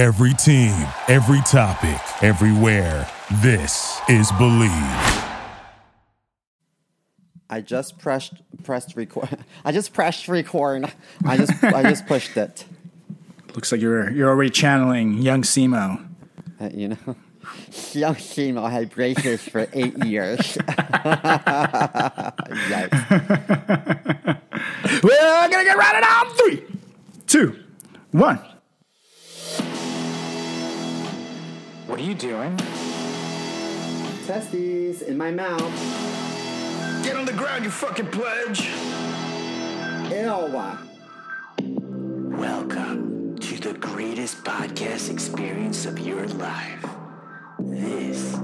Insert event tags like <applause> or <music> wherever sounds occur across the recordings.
Every team, every topic, everywhere. This is Believe. I just pressed pressed record. <laughs> I just pressed record. I just I just pushed it. Looks like you're you're already channeling young Simo. Uh, you know, <laughs> young Simo had braces for eight years. <laughs> Yikes. We're gonna get right on three, two, one. What are you doing? Testes in my mouth. Get on the ground, you fucking pledge! Ew. Welcome to the greatest podcast experience of your life. This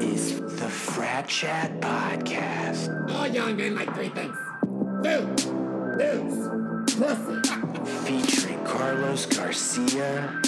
is the Frat Chat Podcast, All young men like three things. Food, booze, pussy. <laughs> featuring Carlos Garcia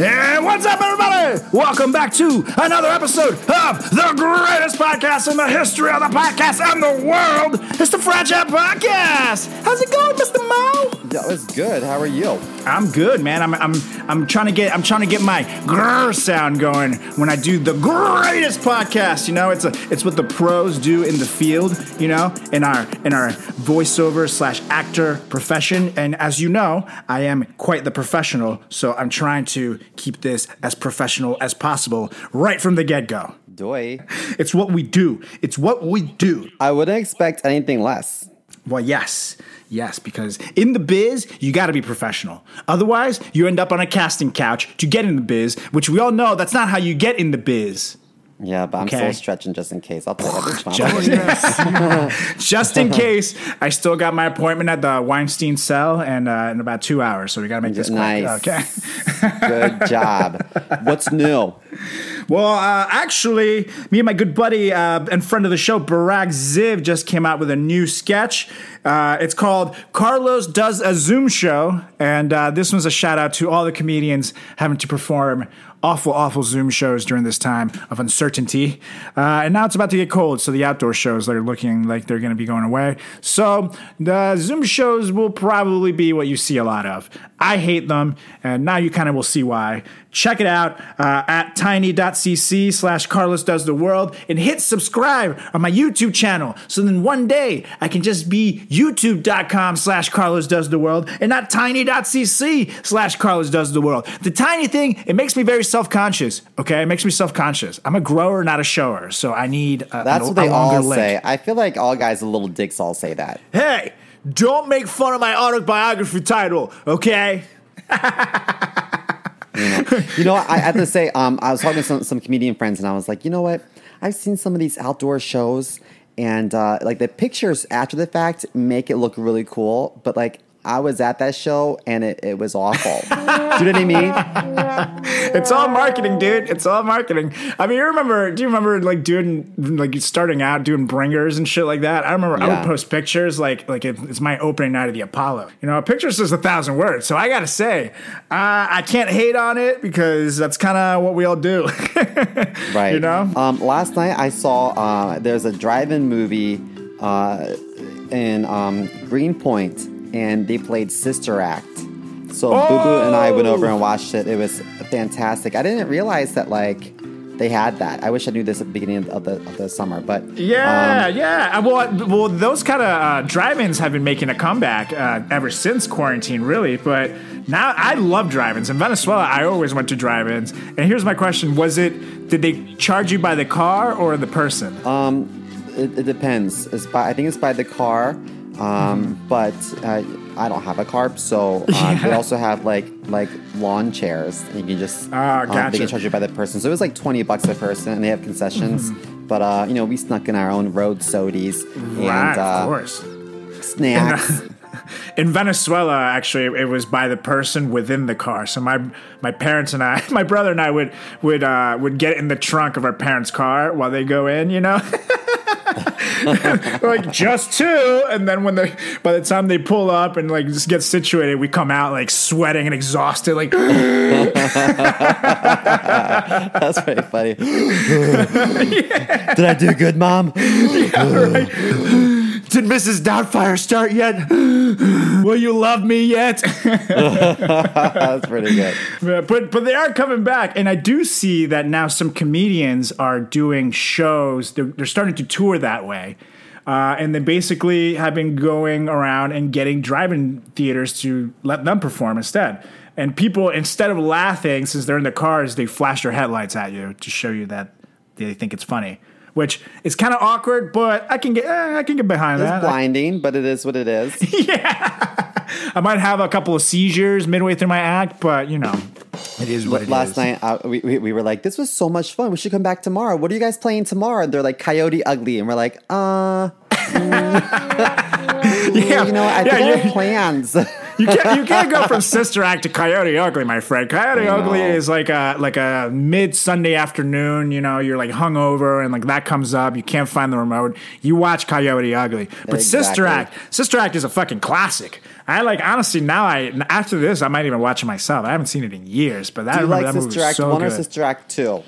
What's up, everybody? Welcome back to another episode of the greatest podcast in the history of the podcast and the world. It's the Frat Chat Podcast. How's it going, Mr. Mo? That was good. How are you? I'm good, man. I'm I'm I'm trying to get I'm trying to get my grr sound going when I do the greatest podcast. You know, it's a it's what the pros do in the field. You know, in our in our voiceover slash actor profession. And as you know, I am quite the professional. So I'm trying to keep this as professional as possible right from the get go. Doy. It's what we do. It's what we do. I wouldn't expect anything less. Well, yes. Yes, because in the biz, you got to be professional. Otherwise, you end up on a casting couch to get in the biz, which we all know that's not how you get in the biz. Yeah, but I'm still stretching just in case. I'll play that. <laughs> Just, <laughs> just in case, I still got my appointment at the Weinstein cell and uh, in about two hours, so we got to make this Nice. quick. Okay. <laughs> Good job. What's new? Well, uh, actually, me and my good buddy uh, and friend of the show, Barack Ziv, just came out with a new sketch. Uh, it's called Carlos Does a Zoom Show. And uh, this one's a shout out to all the comedians having to perform awful, awful Zoom shows during this time of uncertainty. Uh, and now it's about to get cold, so the outdoor shows are looking like they're going to be going away. So the Zoom shows will probably be what you see a lot of. I hate them, and now you kind of will see why. Check it out uh, at tiny.cc slash Carlos Does the World and hit subscribe on my YouTube channel. So then one day I can just be youtube.com slash Carlos Does the World and not tiny.cc slash Carlos Does the World. The tiny thing, it makes me very self conscious. Okay, it makes me self conscious. I'm a grower, not a shower. So I need a, That's a, what they a longer all link. say. I feel like all guys with little dicks all say that. Hey, don't make fun of my autobiography title, okay? You know, I have to say, um, I was talking to some, some comedian friends, and I was like, you know what? I've seen some of these outdoor shows, and uh, like the pictures after the fact make it look really cool, but like I was at that show and it, it was awful. <laughs> Do you know what I mean? <laughs> It's all marketing, dude. It's all marketing. I mean, you remember? Do you remember like doing like starting out doing bringers and shit like that? I remember I would post pictures like like it, it's my opening night of the Apollo. You know, a picture says a thousand words. So I gotta say, uh, I can't hate on it because that's kind of what we all do. <laughs> Right. You know? Um, last night I saw uh, there's a drive-in movie uh, in um, Greenpoint, and they played Sister Act. So Boo Boo and I went over and watched it. It was fantastic. I didn't realize that like they had that. I wish I knew this at the beginning of the, of the summer, but Yeah, um, yeah. Well, well, those kind of uh, drive-ins have been making a comeback uh, ever since quarantine, really. But now I love drive-ins. In Venezuela, I always went to drive-ins. And here's my question: Was it? Did they charge you by the car or the person? it, it depends. It's by I think it's by the car, um, but uh, I don't have a car, so <laughs> uh, they also have like like lawn chairs. And you can just Ah, um, they can charge you by the person. So it was like twenty bucks a person, and they have concessions. But uh, you know, we snuck in our own road sodies right, and uh, of course. snacks. <laughs> In Venezuela, actually, it was by the person within the car. So my my parents and I, <laughs> my brother and I would would uh, would get in the trunk of our parents' car while they go in. You know. <laughs> like just two, and then when they by the time they pull up and like just get situated, we come out like sweating and exhausted, like <laughs> That's pretty funny. <laughs> Did I do good, mom? Did Mrs. Doubtfire start yet? <gasps> Will you love me yet? <laughs> That's pretty good. but but they are coming back, and I do see that now some comedians are doing shows. They're, they're starting to tour that way. Uh, and they basically have been going around and getting drive-in theaters to let them perform instead. And people, instead of laughing, since they're in the cars, they flash their headlights at you to show you that they think it's funny. Which is kind of awkward, but I can get eh, I can get behind It's that. blinding, but it is what it is. <laughs> Yeah, <laughs> I might have a couple of seizures midway through my act, but you know, it is what it is. Last night, uh, we, we, we were like, this was so much fun. We should come back tomorrow. What are you guys playing tomorrow? And they're like, Coyote Ugly. And we're like, uh, <laughs> yeah, you know, I yeah, think I you- have plans. You can't you can't go from Sister Act to Coyote Ugly, my friend. Coyote Ugly is like a like a mid Sunday afternoon. You know, you're like hungover and like that comes up. You can't find the remote. You watch Coyote Ugly, but Sister Act, Sister Act is a fucking classic. I like honestly now. I after this, I might even watch it myself. I haven't seen it in years, but that, Do you like Sister Act so 1 or. Sister Act 2?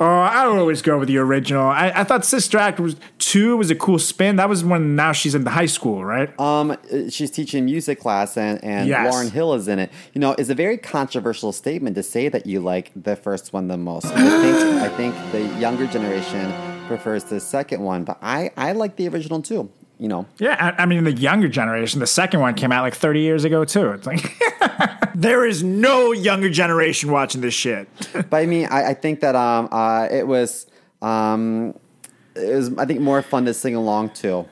Oh, I always go with the original. I, I thought Sister Act was two was a cool spin. That was when now she's in the high school, right? Um, uh, she's teaching music class, and, and Yes. Lauryn Hill is in it. You know, it's a very controversial statement to say that you like the first one the most. <gasps> I think I think the younger generation prefers the second one, but I I like the original too. You know, Yeah, I, I mean the younger generation. The second one came out like 30 years ago too. It's like <laughs> there is no younger generation watching this shit. but I mean, I, I think that um uh it was um it was I think more fun to sing along to.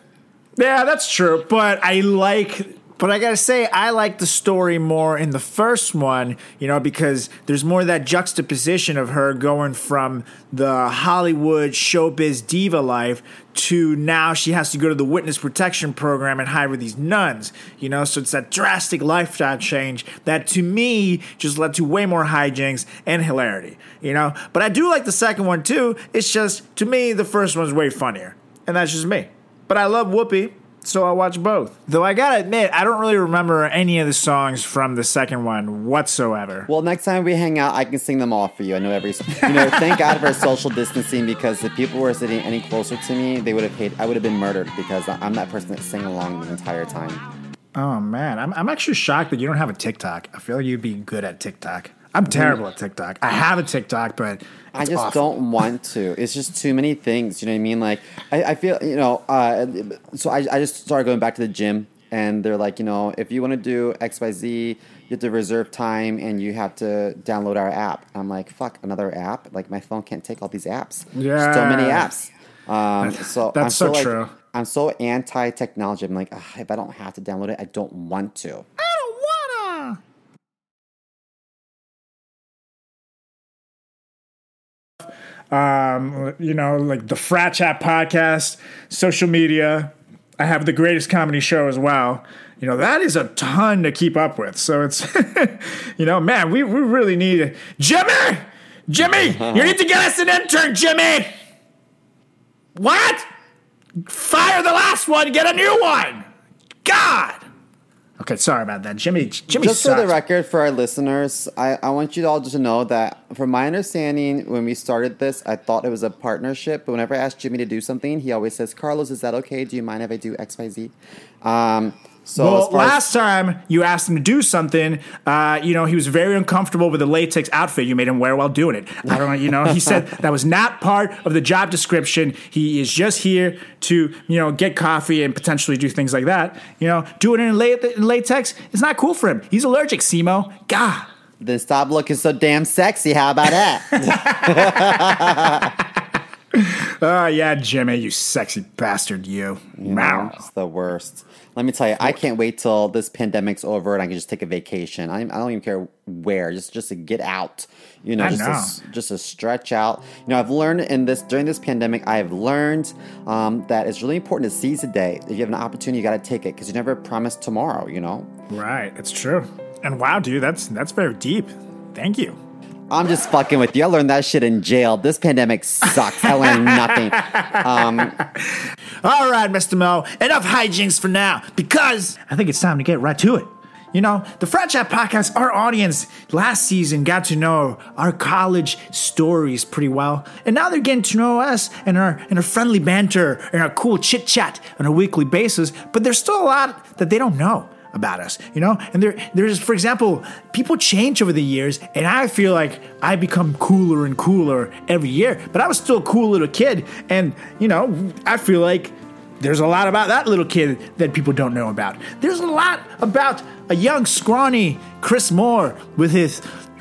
yeah, that's true. But I like. But I gotta say, I like the story more in the first one, you know, because there's more of that juxtaposition of her going from the Hollywood showbiz diva life to now she has to go to the witness protection program and hide with these nuns, you know. So it's that drastic lifestyle change that to me just led to way more hijinks and hilarity, you know. But I do like the second one too. It's just to me the first one's way funnier, and that's just me. But I love Whoopi, so I'll watch both. Though I gotta admit, I don't really remember any of the songs from the second one whatsoever. Well, next time we hang out, I can sing them all for you. I know every, you know, thank God for social distancing because if people were sitting any closer to me, they would have paid. I would have been murdered because I'm that person that sang along the entire time. Oh man, I'm, I'm actually shocked that you don't have a TikTok. I feel like you'd be good at TikTok. I'm terrible at TikTok. I have a TikTok, but I just awful. don't want to. It's just too many things. You know what I mean? Like I, I feel, you know. Uh, so I, I just started going back to the gym, and they're like, you know, if you want to do X Y Z, you have to reserve time, and you have to download our app. I'm like, fuck, another app? Like my phone can't take all these apps. Yeah. so many apps. Um, so That's I'm so like, true. I'm so anti technology. I'm like, if I don't have to download it, I don't want to. I don't wanna. Um, you know, like the Frat Chat podcast, social media. I have the greatest comedy show as well. You know, that is a ton to keep up with. So it's, <laughs> you know, man, we, we really need Jimmy! Jimmy! You need to get us an intern, Jimmy! What? Fire the last one, get a new one! God! Okay, sorry about that. Jimmy, Jimmy Just for the record, for our listeners, I, I want you all to know that, from my understanding, when we started this, I thought it was a partnership. But whenever I ask Jimmy to do something, he always says, "Carlos, is that okay? Do you mind if I do X, Y, Z?" Um, so Well, as as- last time you asked him to do something, uh, you know, he was very uncomfortable with the latex outfit you made him wear while doing it. I don't know, you know, he said <laughs> that was not part of the job description. He is just here to, you know, get coffee and potentially do things like that. You know, doing it in, in latex is not cool for him. He's allergic, Simo. God. then stop looking so damn sexy. How about that? <laughs> <laughs> Oh, yeah, Jimmy, you sexy bastard, you. Meow. it's the worst. Let me tell you, I can't wait till this pandemic's over and I can just take a vacation. I, I don't even care where, just just to get out. You know, I just to, know. s- just to stretch out. You know, I've learned in this during this pandemic, I have learned um, that it's really important to seize the day. If you have an opportunity, you got to take it because you never promise tomorrow. You know. Right, it's true. And wow, dude, that's that's very deep. Thank you. I'm just fucking with you. I learned that shit in jail. This pandemic sucks. I learned nothing. Um, <laughs> All right, Mr. Mo, enough hijinks for now because I think it's time to get right to it. you know, the Frat Chat podcast, our audience last season got to know our college stories pretty well. And now they're getting to know us and our and our friendly banter and our cool chit chat on a weekly basis. But there's still a lot that they don't know about us, you know? And there there's for example, people change over the years and I feel like I become cooler and cooler every year. But I was still a cool little kid and, you know, I feel like there's a lot about that little kid that people don't know about. There's a lot about a young, scrawny Chris Moore with his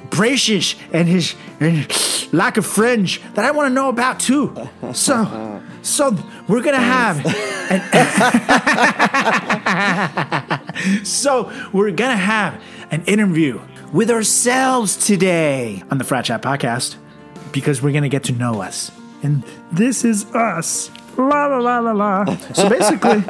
braces and his and lack of fringe that I want to know about too. So, so we're gonna have an <laughs> <laughs> <laughs> so we're gonna have an interview with ourselves today on the Frat Chat podcast because we're gonna get to know us, and this is us. La la la la la. So basically,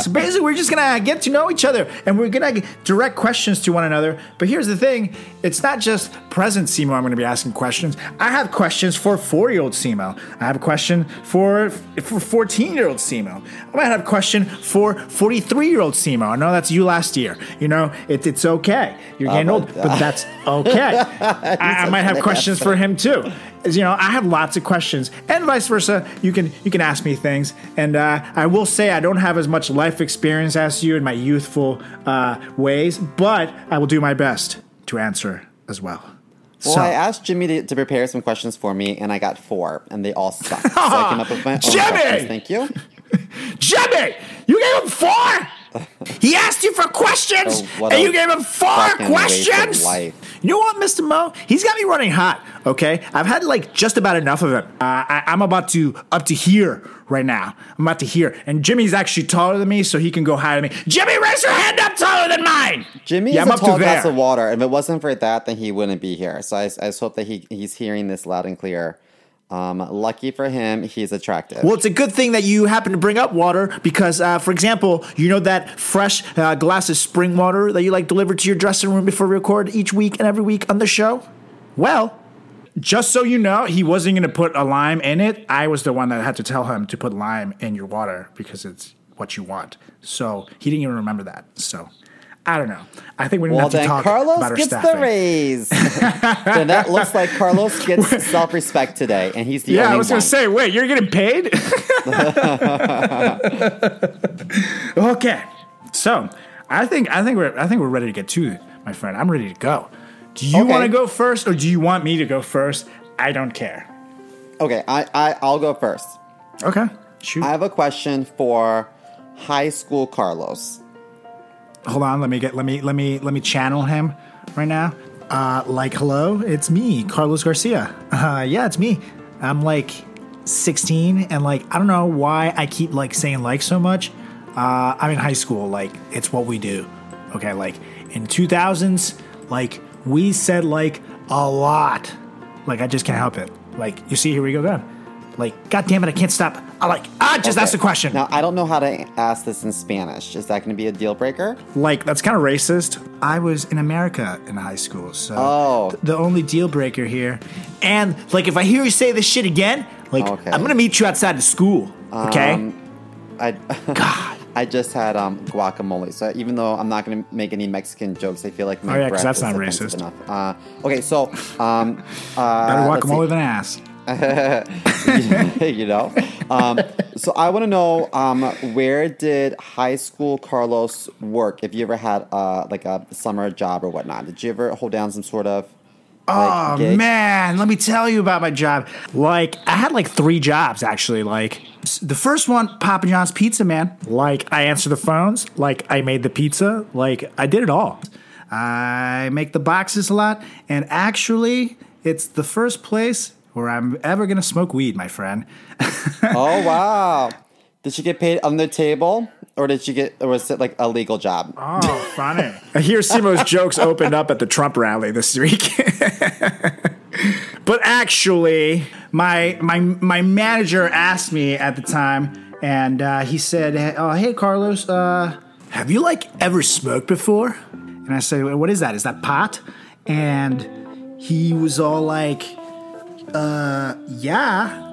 so basically, we're just gonna get to know each other, and we're gonna direct questions to one another. But here's the thing: it's not just present Simo. I'm gonna be asking questions. I have questions for four-year-old Simo. I have a question for for 14-year-old Simo. I might have a question for 43-year-old Simo. I know that's you last year. You know, it, it's okay. You're getting old, but that's okay. <laughs> I, I might have questions for him too. You know, I have lots of questions, and vice versa. You can you can ask me things, and uh, I will say I don't have as much life experience as you in my youthful uh, ways, but I will do my best to answer as well. Well, So- I asked Jimmy to, to prepare some questions for me, and I got four, and they all sucked. So I came up with my <laughs> Jimmy! questions. Thank you. <laughs> Jimmy, you gave him four. He asked you for questions, Oh, and you gave him four fucking waste of questions. You know what, Mr. Mo? He's got me running hot. Okay, I've had like just about enough of him. Uh, I, I'm about to up to here right now. I'm about to here, and Jimmy's actually taller than me, so he can go higher than me. Jimmy, raise your hand up taller than mine. Jimmy yeah, is I'm a up tall to glass there. of water. If it wasn't for that, then he wouldn't be here. So I, I just hope that he he's hearing this loud and clear. Um, lucky for him, he's attractive. Well, it's a good thing that you happen to bring up water because, uh, for example, you know that fresh uh, glass of spring water that you like delivered to your dressing room before we record each week and every week on the show? Well, just so you know, he wasn't going to put a lime in it. I was the one that had to tell him to put lime in your water because it's what you want. So he didn't even remember that. So I don't know. I think we didn't well, have to talk Carlos about our gets the raise. <laughs> then that looks like Carlos gets <laughs> self-respect today, and he's the Yeah, only I was one. to say, wait, you're getting paid? <laughs> okay, so I think I think we're I think we're ready to get to it, my friend. I'm ready to go. Do you Okay. want to go first, or do you want me to go first? I don't care. Okay, I, I I'll go first. Okay, shoot. I have a question for high school Carlos. Hold on, let me get let me let me let me channel him right now. Uh, like, hello, it's me, Carlos Garcia. Uh, yeah, it's me. I'm like 16, and like I don't know why I keep like saying like so much. Uh, I'm in high school, like it's what we do. Okay, like in 2000s, like we said like a lot. Like I just can't help it. Like you see, here we go again. Like, god damn it, I can't stop. I like ah, just ask the question. Now I don't know how to ask this in Spanish. Is that going to be a deal breaker? like that's kind of racist. I was in America in high school, so Oh. th- the only deal breaker here. And like, if I hear you say this shit again, like Okay. I'm gonna meet you outside of school. Okay? Um, I <laughs> God. I just had um, guacamole, so even though I'm not going to make any Mexican jokes, I feel like my Oh, yeah, breath that's is not racist. enough. Uh, okay, so um, uh, Better guacamole than ass. <laughs> you know. Um, so I want to know um, where did high school Carlos work? If you ever had uh, like a summer job or whatnot, did you ever hold down some sort of like, Oh gig? man, let me tell you about my job. Like, I had like three jobs actually. Like, the first one, Papa John's Pizza, man. Like, I answer the phones. Like, I made the pizza. Like, I did it all. I make the boxes a lot, and actually, it's the first place where I'm ever gonna smoke weed, my friend. <laughs> Oh wow! Did she get paid on the table, or did she get, or was it like a legal job? Oh, funny. <laughs> I hear Simo's jokes opened up at the Trump rally this week. <laughs> but actually, my my my manager asked me at the time, and uh, he said, "Oh, hey, Carlos, uh, have you like ever smoked before?" And I said, "What is that? Is that pot?" And he was all like, "Uh, yeah."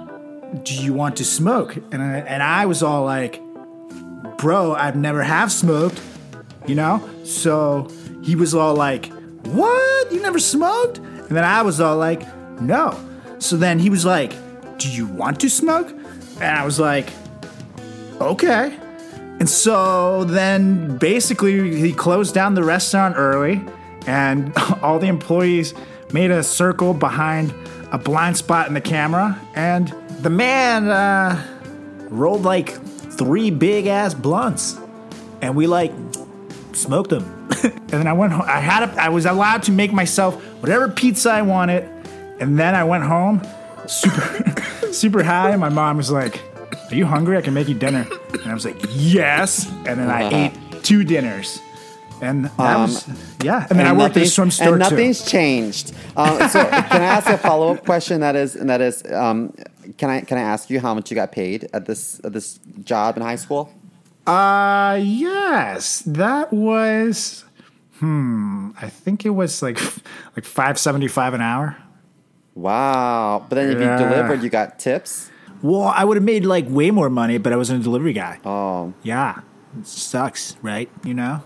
Do you want to smoke? And I, and I was all like, bro, I've never have smoked, you know? So he was all like, What? You never smoked? And then I was all like, No. So then he was like, Do you want to smoke? And I was like, Okay. And so then basically he closed down the restaurant early and <laughs> all the employees made a circle behind a blind spot in the camera and the man uh, rolled like three big ass blunts and we like smoked them. <laughs> and then I went home. I had a, I was allowed to make myself whatever pizza I wanted and then I went home super <laughs> super high and my mom was like, "Are you hungry? I can make you dinner." And I was like, "Yes." And then I <laughs> ate two dinners. And that was yeah. And then I worked at a swim store and too. nothing's changed. Um, <laughs> so, can I ask a follow up question? That is, and that is, um, can I can I ask you how much you got paid at this at this job in high school? Uh yes, that was hmm, I think it was like like 575 an hour. Wow! But then if Yeah. you delivered, you got tips. Well, I would have made like way more money, but I wasn't a delivery guy. Oh, Yeah. It sucks, right? You know?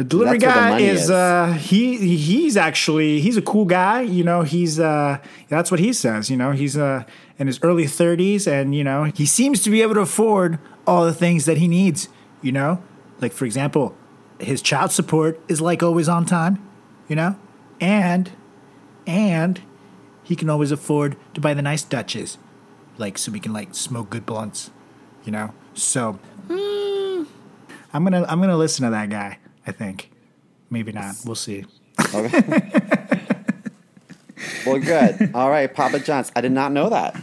The delivery That's where the guy is, is. uh he he's actually he's a cool guy, you know, he's uh that's what he says, you know, he's uh in his early 30s and you know, he seems to be able to afford all the things that he needs, you know? Like for example, his child support is like always on time, you know? And and he can always afford to buy the nice Dutches, like so we can like smoke good blunts, you know. So mm, I'm gonna I'm gonna listen to that guy. I think maybe not. We'll see. <laughs> well, good. All right, Papa John's. I did not know that.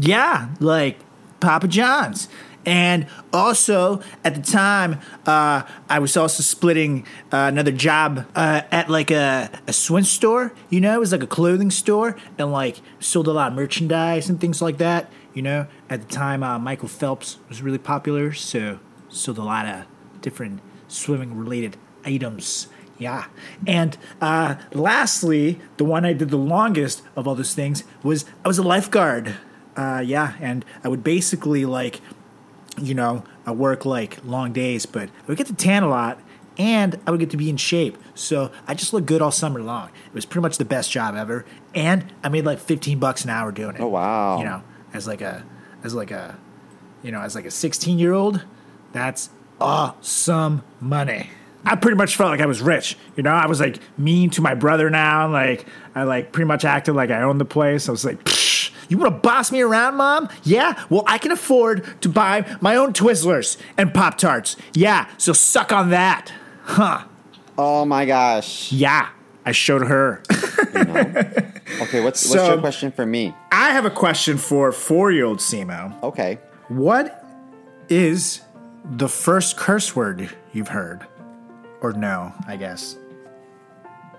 Yeah, like Papa John's. And also, at the time, uh, I was also splitting uh, another job uh, at like a, a swim store. You know, it was like a clothing store and like sold a lot of merchandise and things like that. You know, at the time, uh, Michael Phelps was really popular, so sold a lot of different swimming related items. Yeah. And uh, lastly, the one I did the longest of all those things was I was a lifeguard. Uh, yeah. And I would basically like, you know, I work like long days, but I would get to tan a lot and I would get to be in shape. So I just looked good all summer long. It was pretty much the best job ever. And I made like 15 bucks an hour doing it. Oh, wow. You know, as like a, as like a, you know, as like a 16 year old, that's awesome money. I pretty much felt like I was rich. You know, I was like mean to my brother now. Like I like pretty much acted like I owned the place. I was like, Psh, you want to boss me around, mom? Yeah. Well, I can afford to buy my own Twizzlers and Pop Tarts. Yeah. So suck on that, huh? Oh my gosh. Yeah. I showed her. you know? Okay, what's what's So- your question for me? I have a question for four-year-old Simo. Okay. What is the first curse word you've heard? Or no, I guess.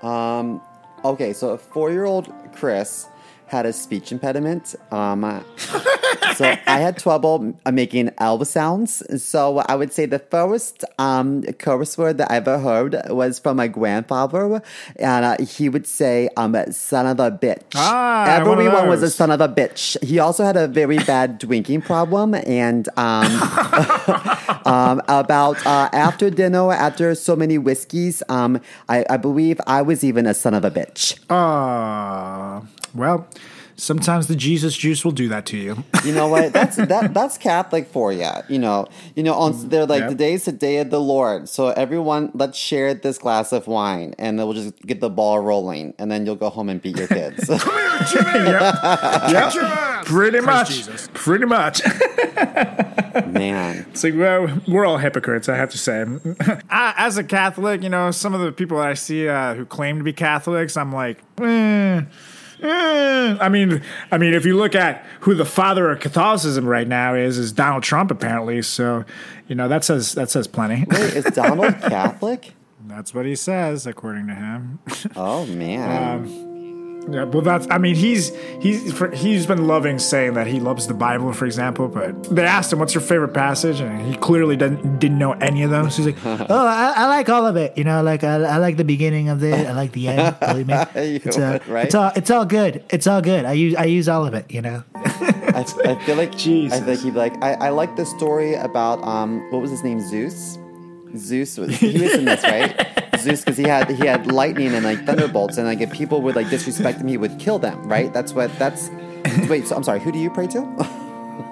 Um. Okay, so four year old Chris had a speech impediment. Um, <laughs> so I had trouble making L sounds. So I would say the first um, curse word that I ever heard was from my grandfather. And uh, he would say, um, son of a bitch. Ah, Everyone was a son of a bitch. He also had a very bad <laughs> drinking problem. And um, <laughs> um, about uh, after dinner, after so many whiskeys, um, I, I believe I was even a son of a bitch. Uh, well, sometimes the Jesus juice will do that to you. <laughs> You know what? That's that that's Catholic for you. You know, you know. On they're like Yep. today's the day of the Lord, so everyone let's share this glass of wine, and then we'll just get the ball rolling, and then you'll go home and beat your kids. <laughs> Come here, Jimmy. <laughs> yep. Pretty much. Pretty much. Man, It's like, well, we're all hypocrites, I have to say. I, as a Catholic, you know, some of the people I see uh, who claim to be Catholics, I'm like, eh, eh. I mean, I mean, if you look at who the father of Catholicism right now is, is Donald Trump, apparently. So, you know, that says that says plenty. wait, is <laughs> Donald Catholic? That's what he says, according to him. Oh man, Um, Yeah, well, that's. I mean, he's he's he's been loving saying that he loves the Bible, for example. But they asked him, "What's your favorite passage?" and he clearly didn't didn't know any of them. So he's like, <laughs> "Oh, I, I like all of it. You know, like I, I like the beginning of it. I like the end. <laughs> Believe me, it's, uh, right? it's all it's all good. It's all good. I use I use all of it. You know." I, I feel like I Jesus. feel like he'd be like I, I like the story about um what was his name Zeus. Zeus was he was in this right? <laughs> Zeus because he had he had lightning and like thunderbolts, and like if people would like disrespect him, he would kill them. Right? That's what. That's wait. So I'm sorry. Who do you pray to? <laughs>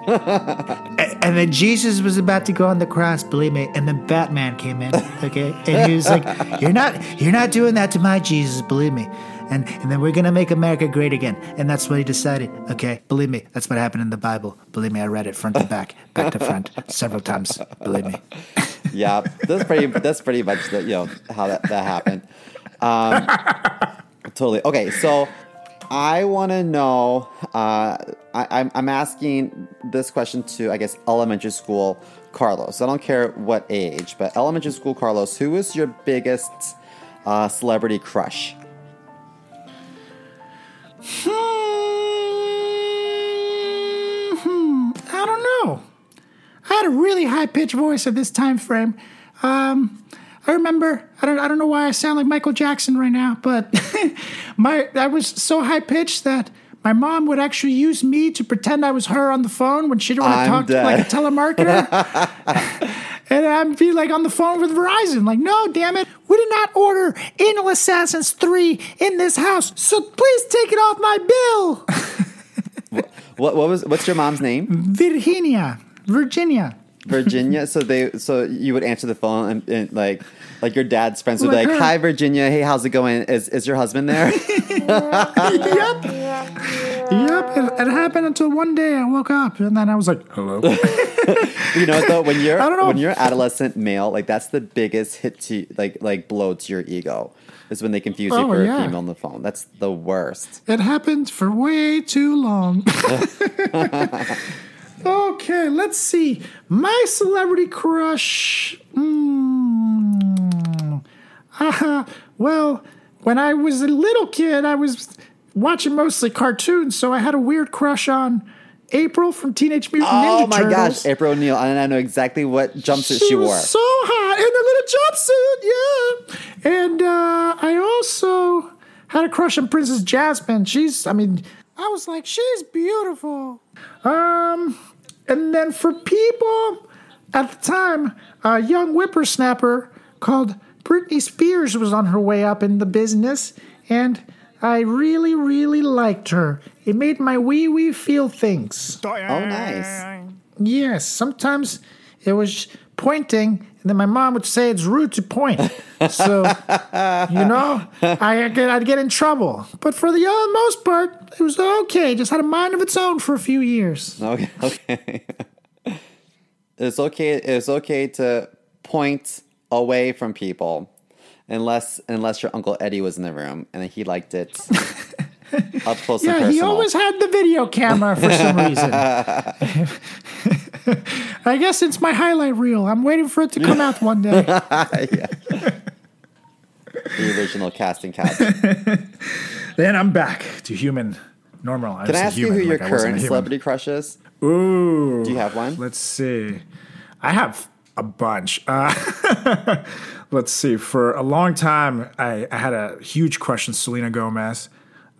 And, then Jesus was about to go on the cross, believe me. And then Batman came in, okay, and he was like, <laughs> "You're not, you're not doing that to my Jesus, believe me." And and then we're gonna make America great again, and that's what he decided. Okay, believe me, that's what happened in the Bible. Believe me, I read it front to back, back to front, several times. Believe me. <laughs> yeah, that's pretty. That's pretty much the you know how that that happened. Um, totally. Okay, so I want to know. Uh, I, I'm I'm asking this question to I guess elementary school Carlos. I don't care what age, but elementary school Carlos. Who was your biggest uh, celebrity crush? Hmm, I don't know. I had a really high pitched voice at this time frame. Um, I remember. I don't. I don't know why I sound like Michael Jackson right now, but <laughs> my I was so high pitched that my mom would actually use me to pretend I was her on the phone when she didn't want to talk to like a telemarketer. <laughs> And I'd be like on the phone with Verizon, like, no, damn it, we did not order Anal Assassins 3 in this house, so please take it off my bill. <laughs> What what was what's your mom's name? Virginia, Virginia. Virginia. So they so you would answer the phone and, and like like your dad's friends would be Like like, "Hi Virginia, hey, how's it going? Is is your husband there?" <laughs> yep. Yep. It, it happened until one day I woke up and then I was like, hello. <laughs> you know though when you're <laughs> I don't know. when you're adolescent male, like that's the biggest hit to like like blow to your ego is when they confuse you Oh, for yeah. a female on the phone. That's the worst. it happened for way too long. Okay, let's see. My celebrity crush. Mm, uh, well, when I was a little kid, I was watching mostly cartoons, so I had a weird crush on April from Teenage Mutant Ninja Turtles. Oh my gosh, April O'Neil, and I know exactly what jumpsuit she, was wore. so hot in a little jumpsuit, yeah. And uh, I also had a crush on Princess Jasmine. She's, I mean, I was like, she's beautiful. Um, and then for people at the time, a young whippersnapper called Britney Spears was on her way up in the business, and I really, really liked her. It made my wee wee feel things. oh, nice. Yes, sometimes it was pointing, and then my mom would say it's rude to point. So, you know, I get, I'd get in trouble. But for the uh, most part, it was okay. Just had a mind of its own for a few years. Okay, <laughs> okay. it's okay. It's okay to point away from people, unless unless your uncle Eddie was in the room and he liked it <laughs> up close Yeah, he always had the video camera for some reason. <laughs> <laughs> I guess it's my highlight reel. I'm waiting for it to come out one day. <laughs> the original casting couch. <laughs> Then I'm back to human, normal. I Can I ask you human, who your like I current celebrity crush is? Ooh. Do you have one? Let's see. I have a bunch. Uh, let's see. For a long time, I, I had a huge crush on Selena Gomez.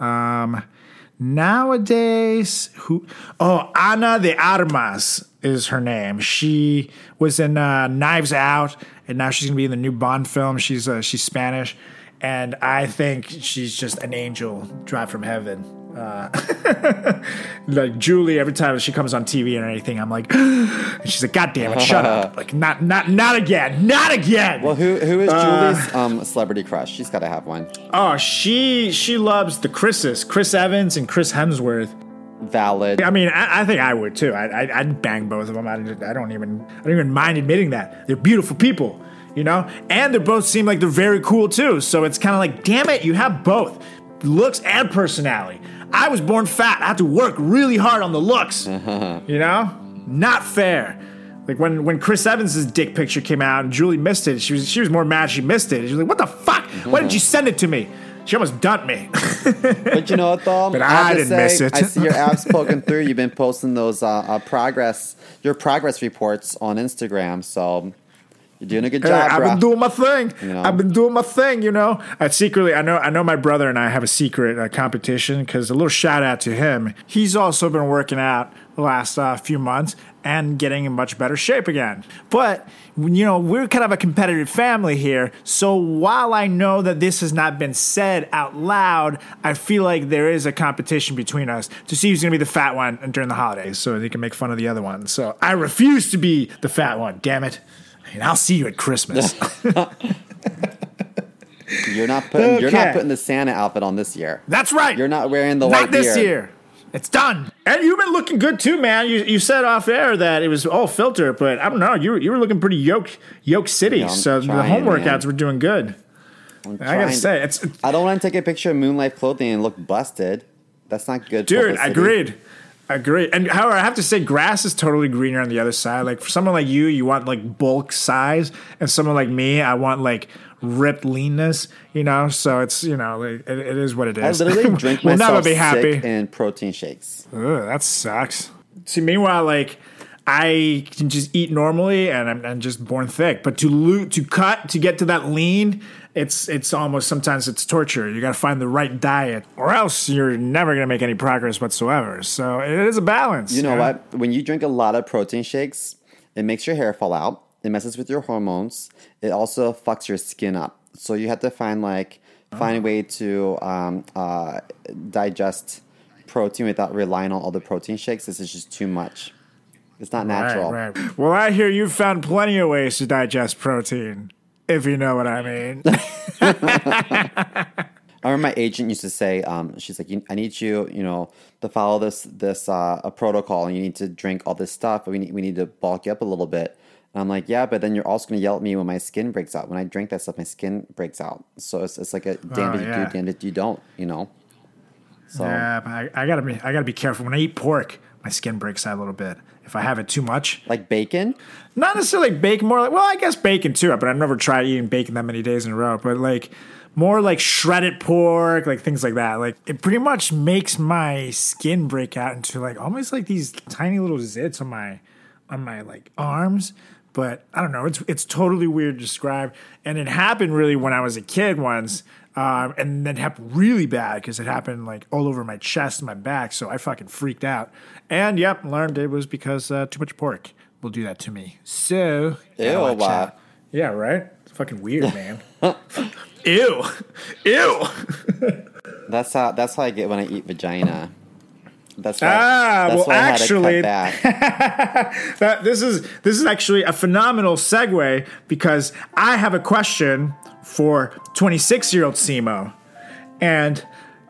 Um, nowadays, who? Oh, Ana de Armas is her name. She was in uh, Knives Out, and now she's gonna be in the new Bond film. She's uh, she's Spanish, and I think she's just an angel dropped from heaven. Uh, <laughs> like Julie, every time she comes on TV or anything, I'm like, <gasps> and she's like, "God damn it, shut up!" <laughs> Like, not, not, not again, not again. Well, who who is Uh, Julie's um, celebrity crush? She's got to have one. oh, she she loves the Chris's, Chris Evans and Chris Hemsworth. Valid. I mean, I, I think I would too. I, I, I'd bang both of them. I, I don't even I don't even mind admitting that they're beautiful people, you know, and they both seem like they're very cool too. So it's kind of like, damn it, you have both looks and personality. I was born fat. I had to work really hard on the looks. <laughs> You know, not fair. Like when when Chris Evans' dick picture came out and Julie missed it, she was she was more mad she missed it. She was like, "What the fuck? Why didn't you send it to me?" She almost dumped me. <laughs> But you know what though? But I I didn't say, miss it. I see your <laughs> abs poking through. You've been posting those uh, uh, progress, your progress reports on Instagram. So you're doing a good Hey, job, I've bro. been doing my thing. You know? I've been doing my thing. You know, I secretly, I know, I know, my brother and I have a secret uh, competition because a little shout out to him. He's also been working out the last uh, few months, and getting in much better shape again. But you know, we're kind of a competitive family here. So while I know that this has not been said out loud, I feel like there is a competition between us to see who's going to be the fat one during the holidays, so they can make fun of the other one. So I refuse to be the fat one. Damn it! And I'll see you at Christmas. <laughs> <laughs> You're not putting you're not putting the Santa outfit on this year. That's right. You're not wearing the Not white this beard. year. It's done. And you've been looking good too, man. You you said off air that it was all filter, but I don't know. You were, you were looking pretty yoke yoke city. Yeah, I'm so the trying, home workouts man. were doing good. I'm I gotta trying- say, it's I don't want to take a picture of Moon Life clothing and look busted. That's not good. dude. publicity. Agreed. Agreed. And however, I have to say, grass is totally greener on the other side. Like for someone like you, you want like bulk size, and someone like me, I want like ripped leanness. You know, so it's you know, like, it, it is what it is. I literally <laughs> drink we'll myself never be happy. in protein shakes. Ugh, that sucks. See, meanwhile, like I can just eat normally, and I'm, I'm just born thick. But to lo- to cut to get to that lean, it's it's almost sometimes it's torture. You got to find the right diet, or else you're never gonna make any progress whatsoever. So it is a balance. You know yeah? what? When you drink a lot of protein shakes, it makes your hair fall out. It messes with your hormones. It also fucks your skin up. So you have to find like find a way to um, uh, digest protein without relying on all the protein shakes. This is just too much. It's not natural. Right, right. <laughs> Well, I hear you've found plenty of ways to digest protein, if you know what I mean. <laughs> <laughs> I remember my agent used to say, um, she's like, I need you, you know, to follow this this uh, a protocol, and you need to drink all this stuff. We need we need to bulk you up a little bit." And I'm like, "Yeah, but then you're also going to yell at me when my skin breaks out. When I drink that stuff, my skin breaks out. So it's, it's like a oh, damn Oh, if you do, damn if you don't, you know." So yeah, but I, I gotta be I gotta be careful when I eat pork. My skin breaks out a little bit. If I have it too much, like bacon, not necessarily like bacon, more like well, I guess bacon too. But I've never tried eating bacon that many days in a row. But like more like shredded pork, like things like that. Like it pretty much makes my skin break out into like almost like these tiny little zits on my on my like arms. But I don't know. It's it's totally weird to describe. And it happened really when I was a kid once. Um, and then happened really bad because it happened like all over my chest and my back. So I fucking freaked out. And yep, learned it was because uh, too much pork will do that to me. So Ew, wow. Yeah, right. It's fucking weird, man. <laughs> Ew, ew. <laughs> that's how that's how I get when I eat vagina. That's why. Ah, that's well, why actually- to cut back. <laughs> That this is this is actually a phenomenal segue because I have a question for 26 year old Simo, and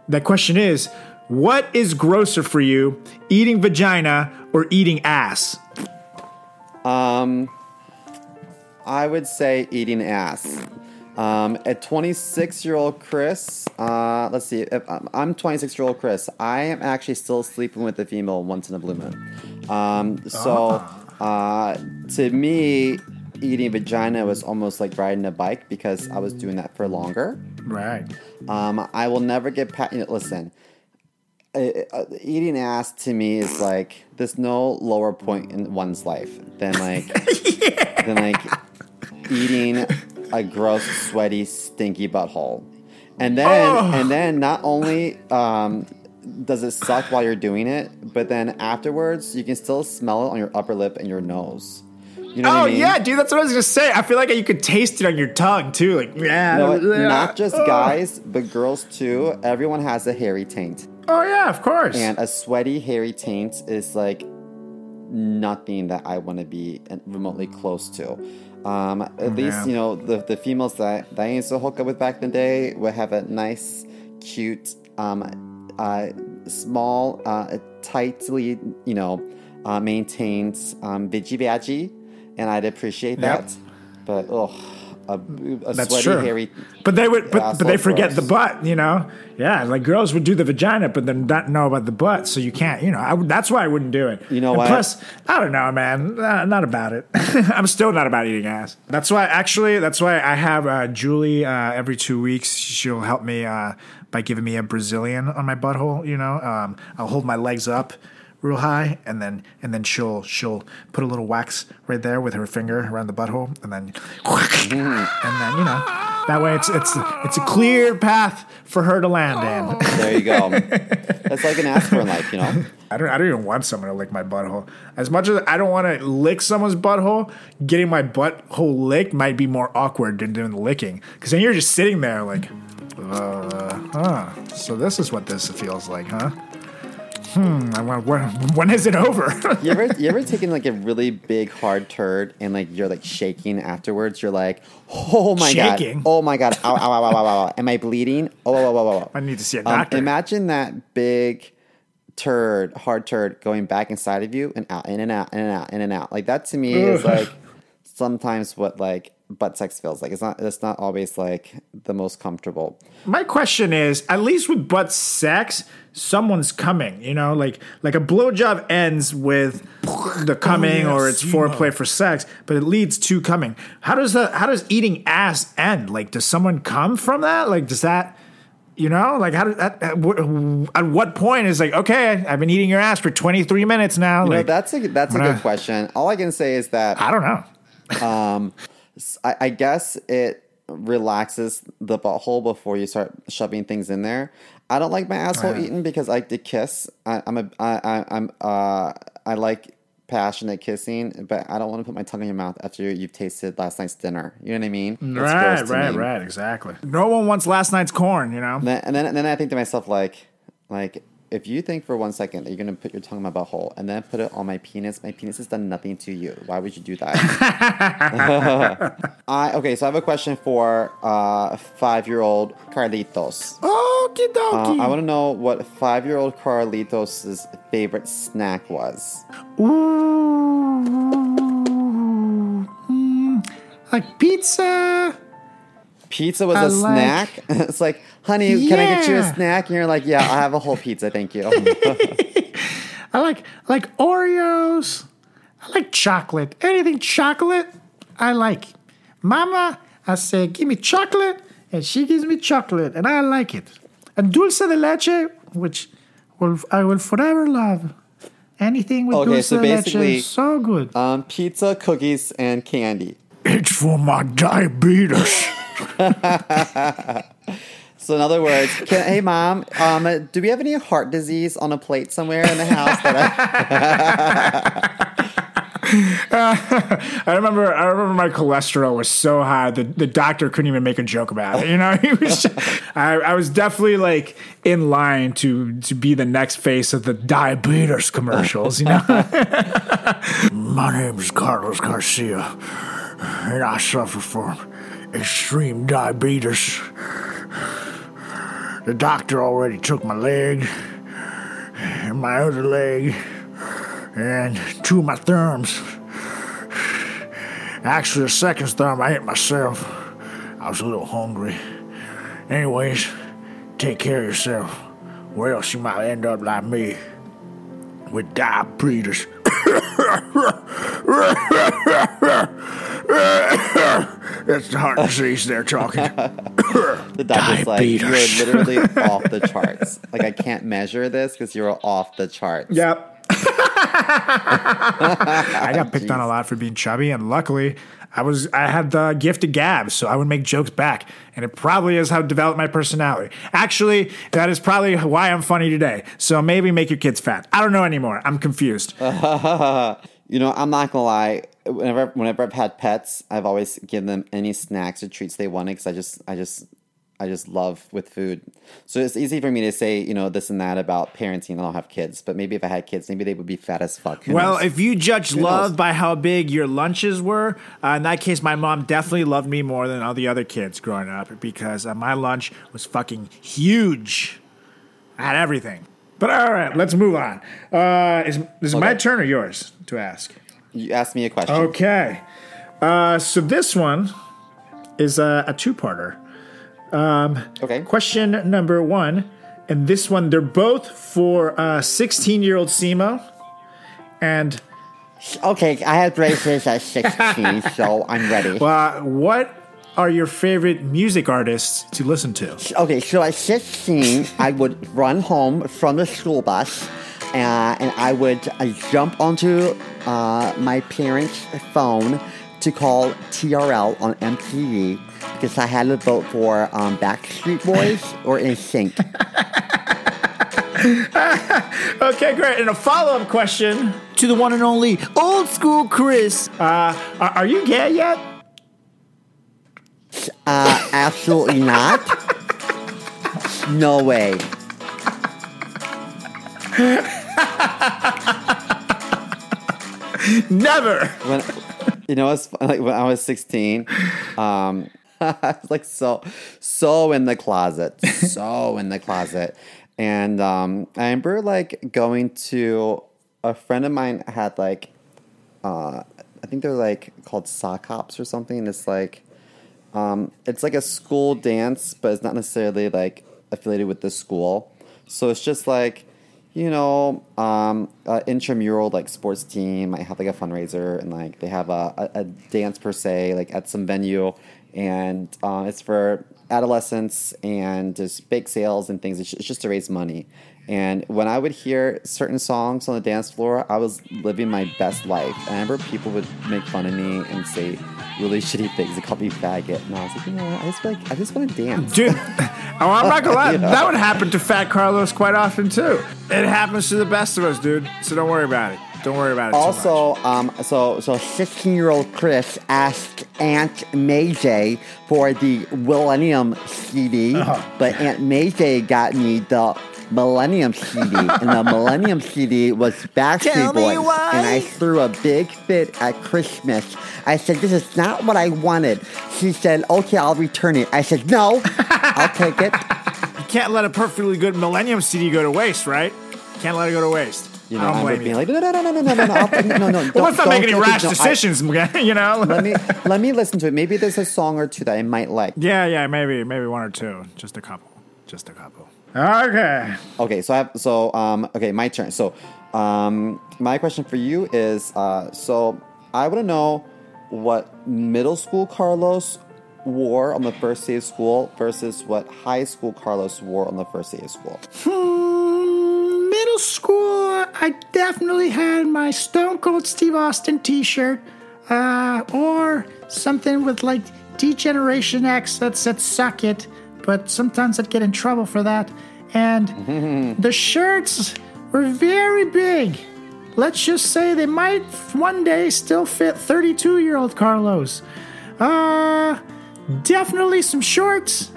that question is, what is grosser for you, eating vagina or eating ass? Um, I would say eating ass. Um, at 26 year old Chris, uh, let's see, if I'm- I'm 26 year old Chris, I am actually still sleeping with a female once in a blue moon. Um, so, uh, to me, eating vagina was almost like riding a bike because I was doing that for longer. Right. Um, I will never get past. You know, listen, uh, uh, eating ass to me is like there's no lower point in one's life than like <laughs> than like eating a gross, sweaty, stinky butthole, and then and then not only um, does it suck while you're doing it, but then afterwards you can still smell it on your upper lip and your nose. You know Oh what I mean? yeah, dude, that's what I was gonna say. I feel like you could taste it on your tongue too. Like, yeah, You know? <laughs> Not just guys, but girls too. Everyone has a hairy taint. Oh yeah, of course. And a sweaty, hairy taint is like nothing that I want to be remotely close to. Um, at least, you know, the, the females that, that I used to hook up with back in the day would have a nice, cute, um, uh, small, uh, tightly, you know, uh, maintained um, veggie veggie, and I'd appreciate Yep. that. But, oh, a, a That's sweaty, true. hairy. But they would, but, but they forget the butt, you know. Yeah, like girls would do the vagina, but then not know about the butt, so you can't, you know. I that's why I wouldn't do it. You know And what? Plus, I don't know, man. Uh, not about it. <laughs> I'm still not about eating ass. That's why, actually, that's why I have uh, Julie uh, every two weeks. She'll help me uh, by giving me a Brazilian on my butthole. You know, um, I'll hold my legs up real high, and then and then she'll she'll put a little wax right there with her finger around the butthole, and then <laughs> and then you know That way, it's it's it's a clear path for her to land in. There you go. <laughs> That's like an aspirin like you know. I don't I don't even want someone to lick my butthole. As much as I don't want to lick someone's butthole, getting my butthole licked might be more awkward than doing the licking. Because then you're just sitting there like, uh, huh. So this is what this feels like, huh? Hmm. I want, when, when is it over? <laughs> You ever you ever taken like a really big hard turd and like you're like shaking afterwards? You're like, oh my Shaking? god, oh my god, ow, ow, ow, ow, ow, ow. Am I bleeding? Oh, oh, oh, oh, oh. I need to see a Um, doctor. imagine that big turd, hard turd, going back inside of you and out, in and out, in and out, in and out. Like that to me is like sometimes what like butt sex feels like. It's not. It's not always like the most comfortable. My question is, at least with butt sex, someone's coming. You know, like like a blowjob ends with the coming or it's foreplay for sex, but it leads to coming. How does that? How does eating ass end? Like, does someone come from that? Like, does that? You know, like how does at, at, at what point is like okay, I've been eating your ass for twenty three minutes now. You know, that's a that's a I'm gonna- good question. All I can say is that I don't know. Um, I, I guess it relaxes the butthole before you start shoving things in there. I don't like my asshole eaten because I like to kiss. I, I'm a I, I, I'm uh I like passionate kissing, but I don't want to put my tongue in your mouth after you've tasted last night's dinner. You know what I mean? Right, right, me. right, exactly. No one wants last night's corn. You know. And then, and then and then I think to myself like like if you think for one second that you're gonna put your tongue in my butthole and then put it on my penis, my penis has done nothing to you. Why would you do that? <laughs> I okay, so I have a question for uh, five year old Carlitos. Okie Uh. I want to know what five year old Carlitos' favorite snack was. Ooh, mm, like pizza. Pizza was I a like- snack. <laughs> it's like, honey, can I get you a snack? And you're like, yeah, I'll have a whole pizza, thank you. <laughs> I like like Oreos. I like chocolate. Anything chocolate, I like. Mama, I say, give me chocolate, and she gives me chocolate, and I like it. And dulce de leche, which will I will forever love. Anything with Okay, dulce so de leche is so good. um, pizza, cookies, and candy. It's for my diabetes. <laughs> <laughs> So in other words, can, hey mom, um, do we have any heart disease on a plate somewhere in the house that I <laughs> I remember I remember my cholesterol was so high that the doctor couldn't even make a joke about it. You know, <laughs> he was I, I was definitely like in line to to be the next face of the diabetes commercials, you know. my name is Carlos Garcia and I suffer from extreme diabetes. The doctor already took my leg and my other leg and two of my thumbs. Actually, the second thumb I hit myself. I was a little hungry. Anyways, take care of yourself, or else you might end up like me with diabetes. <laughs> That's the heart disease they're talking. <laughs> the doctor's like, you're literally <laughs> off the charts. Like I can't measure this because you're off the charts. Yep. I got picked on a lot for being chubby, and luckily, I was I had the gift of gab, so I would make jokes back, and it probably is how it developed my personality. Actually, that is probably why I'm funny today. So maybe make your kids fat. I don't know anymore. I'm confused. You know, I'm not gonna lie. Whenever whenever I've had pets, I've always given them any snacks or treats they wanted because I just I just I just love with food. So it's easy for me to say you know this and that about parenting. I don't have kids, but maybe if I had kids, maybe they would be fat as fuck. Who Well, knows? if you judge knows? love by how big your lunches were, uh, in that case, my mom definitely loved me more than all the other kids growing up because uh, my lunch was fucking huge. I had everything. But all right, let's move on. Uh, is is it my turn or yours to ask? You asked me a question. Okay. Uh, so this one is a, a two-parter. Okay. Question number one, and this one they're both for 16-year-old Simo, and Okay, I had braces at 16, <laughs> so I'm ready. Uh, what are your favorite music artists to listen to? Okay, so at 16, I would run home from the school bus uh, and I would uh, jump onto uh, my parents' phone to call TRL on MTV because I had to vote for um, Backstreet Boys <laughs> or NSYNC. <laughs> Okay, great. And a follow up question to the one and only old school Chris. Uh, are, are you gay yet? Uh, absolutely not. No way. <laughs> <laughs> Never. when you know it's like when I was 16 um <laughs> I was like so so in the closet <laughs> so in the closet and um I remember like going to a friend of mine had like uh I think they're like called sock hops or something it's like um it's like a school dance but it's not necessarily like affiliated with the school so it's just like you know, um, uh, intramural like sports team might have like a fundraiser and like they have a, a, a dance per se like at some venue, and uh, it's for adolescents and just bake sales and things. It's, it's just to raise money. And when I would hear certain songs on the dance floor, I was living my best life. And I remember people would make fun of me and say really <laughs> shitty things. They called me faggot, and I was like, you know what? I just feel like I just want to dance. Dude, <laughs> oh, I'm not gonna lie. <laughs> That would happen to Fat Carlos quite often too. It happens to the best of us, dude. So don't worry about it. Don't worry about it. too much. Also, um, so so sixteen year old Chris asked Aunt May J for the Millennium CD, Uh-huh. but Aunt May J got me the Millennium CD, and the Millennium CD was Backstreet Tell me Boys, why. and I threw a big fit at Christmas. I said, "This is not what I wanted." She said, "Okay, I'll return it." I said, "No, I'll take it." <laughs> you can't let a perfectly good Millennium CD go to waste, right? Can't let it go to waste. You I know, don't I'm blame being you. like, "No, no, no, no, no, no, no, no, I'll- no, no, no." <laughs> well, let's not make any it, rash no, I- <laughs> you know. let me let me listen to it. Maybe there's a song or two that I might like. yeah, yeah, maybe, maybe one or two, just a couple, just a couple. Okay. Okay, so I have so um okay, my turn. So um my question for you is uh so I want to know what middle school Carlos wore on the first day of school versus what high school Carlos wore on the first day of school. Hmm, middle school, I definitely had my Stone Cold Steve Austin t shirt, uh, or something with like D-Generation X that said suck it, but sometimes I'd get in trouble for that. And <laughs> the shirts were very big. Let's just say they might one day still fit 32 year old Carlos. Uh, definitely some shorts,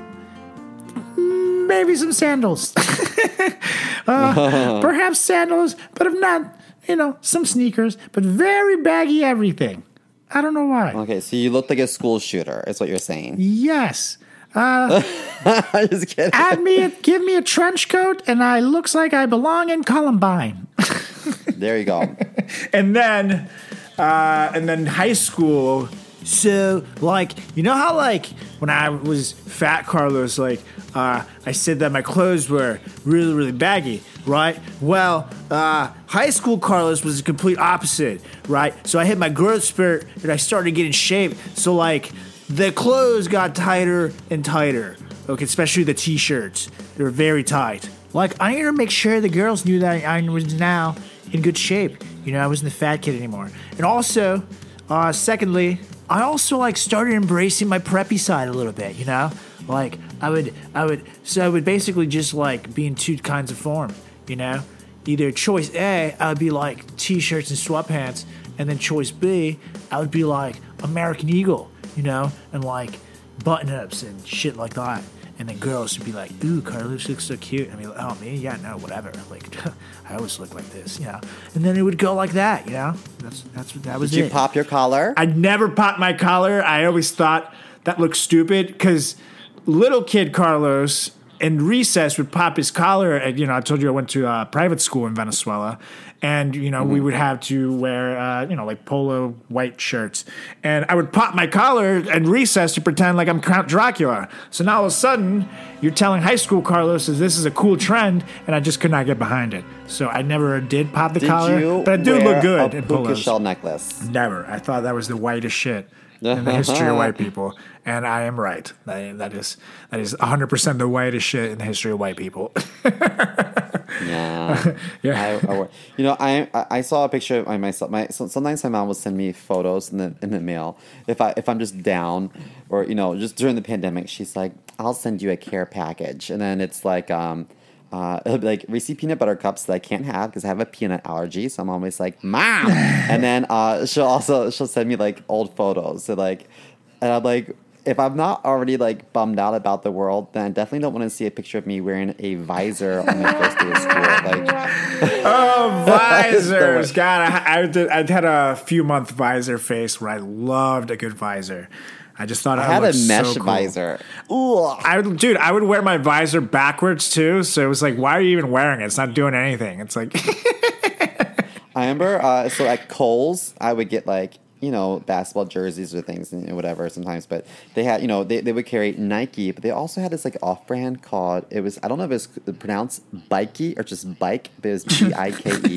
maybe some sandals. <laughs> uh, <laughs> perhaps sandals, but if not, you know, some sneakers, but very baggy everything. I don't know why. Okay, so you look like a school shooter, is what you're saying. Yes. <laughs> Just kidding. Add me, a, give me a trench coat, and I looks like I belong in Columbine. <laughs> There you go. and then uh, and then high school so like you know how like when i was fat carlos like uh, i said that my clothes were really really baggy right well uh, high school carlos was the complete opposite right so i hit my growth spurt and i started getting shape so like the clothes got tighter and tighter okay especially the t-shirts they were very tight like i needed to make sure the girls knew that i was now in good shape. You know, I wasn't the fat kid anymore. And also, uh, secondly, I also like started embracing my preppy side a little bit. You know, like I would, I would, so I would basically just like be in two kinds of form. You know, either choice A, I would be like t-shirts and sweatpants, and then choice B, I would be like American Eagle. You know, and like button-ups and shit like that. And then girls would be like, "Ooh, Carlos looks so cute." I mean, oh me, yeah, no, whatever. Like, <laughs> I always look like this, you know. And then it would go like that, you know. That's that's what that was Did you pop your collar? I never popped my collar. I always thought that looked stupid because little kid Carlos in recess would pop his collar. And, you know, I told you I went to uh, private school in Venezuela. And, you know, we would have to wear, uh, you know, like polo white shirts. And I would pop my collar in recess to pretend like I'm Count Dracula. So now all of a sudden, you're telling high school Carlos that this is a cool trend, and I just could not get behind it. So I never did pop the Did collar. but I do look good a in shell necklace? Never. I thought that was the whitest shit. In the history of white people, and I am right. That, that is that is 100 percent the whitest shit in the history of white people. <laughs> Yeah. Yeah. I, I, you know, I I- saw a picture of my myself. My so, sometimes my mom will send me photos in the in the mail if I if I'm just down or you know just during the pandemic. She's like, I'll send you a care package, and then it's like um. Uh, it'll <laughs> be like Reese peanut butter cups that I can't have because I have a peanut allergy. So I'm always like, "Mom," <laughs> and then uh, she'll also she'll send me like old photos. So like, and I'm like, if I'm not already like bummed out about the world, then I definitely don't want to see a picture of me wearing a visor on my first day of school. <laughs> Like, Oh, visors! God, I, I, did, I had a few month visor face where I loved a good visor. I just thought I had a so mesh cool. visor. Ooh. I would, dude, I would wear my visor backwards too. So it was like, why are you even wearing it? It's not doing anything. It's like, <laughs> I remember, uh, so at Kohl's, I would get like, you know, basketball jerseys or things and whatever sometimes, but they had, you know, they, they would carry Nike, but they also had this like off brand called, it was, I don't know if it was pronounced Bikey or just Bike, but it was B I K E.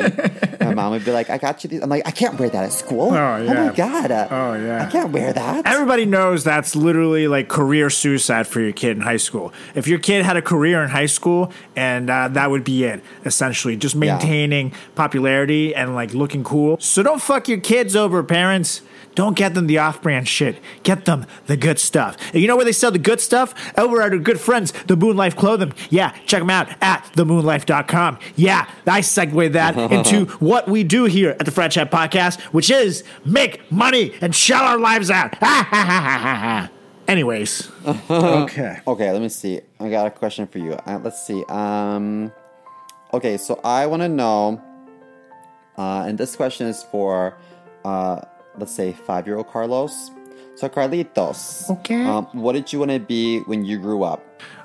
<laughs> My mom would be like, I got you these. I'm like, I can't wear that at school. Oh, Oh my God. uh, Oh, yeah. I can't wear that. everybody knows that's literally like career suicide for your kid in high school. If your kid had a career in high school, and uh, that would be it, essentially, just maintaining popularity and like looking cool. So don't fuck your kids over, parents. Don't get them the off-brand shit. Get them the good stuff. And you know where they sell the good stuff? Over at our good friends, the Moon Life Clothing. Yeah, check them out at themoonlife.com. Yeah, I segue that <laughs> into what we do here at the Frat Chat Podcast, which is make money and shout our lives out. <laughs> Anyways. okay. <laughs> Okay, let me see. I got a question for you. Uh, let's see. Um, okay, so I want to know, uh, and this question is for, uh, let's say, five-year-old Carlos. So Carlitos, Okay. um, what did you want to be when you grew up?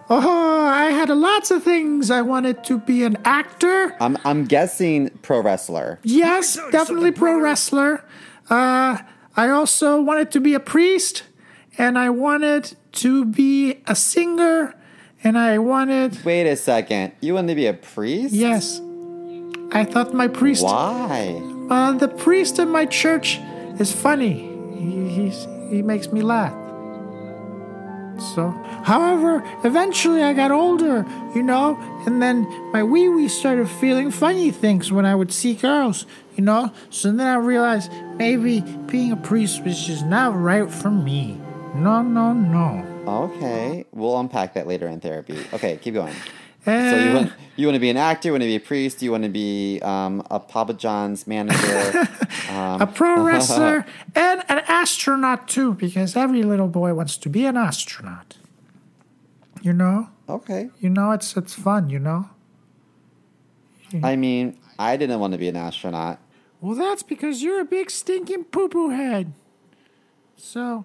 Oh, I had lots of things. I wanted to be an actor. I'm I'm guessing pro wrestler. Yes, definitely pro wrestler. Uh, I also wanted to be a priest, and I wanted to be a singer, and I wanted. Wait a second, you want to be a priest? Yes, I thought my priest. Why? Uh, the priest in my church is funny. He, he's, he makes me laugh. So, however, eventually I got older, you know, and then my wee wee started feeling funny things when I would see girls, you know. So then I realized maybe being a priest was just not right for me. No, no, no. Okay, we'll unpack that later in therapy. Okay, keep going. So Uh, you want you want to be an actor? You want to be a priest? You want to be um, a Papa John's manager? <laughs> a pro <laughs> wrestler and an astronaut too, because every little boy wants to be an astronaut. You know, okay. you know, it's it's fun. You know. I mean, I didn't want to be an astronaut. Well, that's because you're a big stinking poo poo head. So,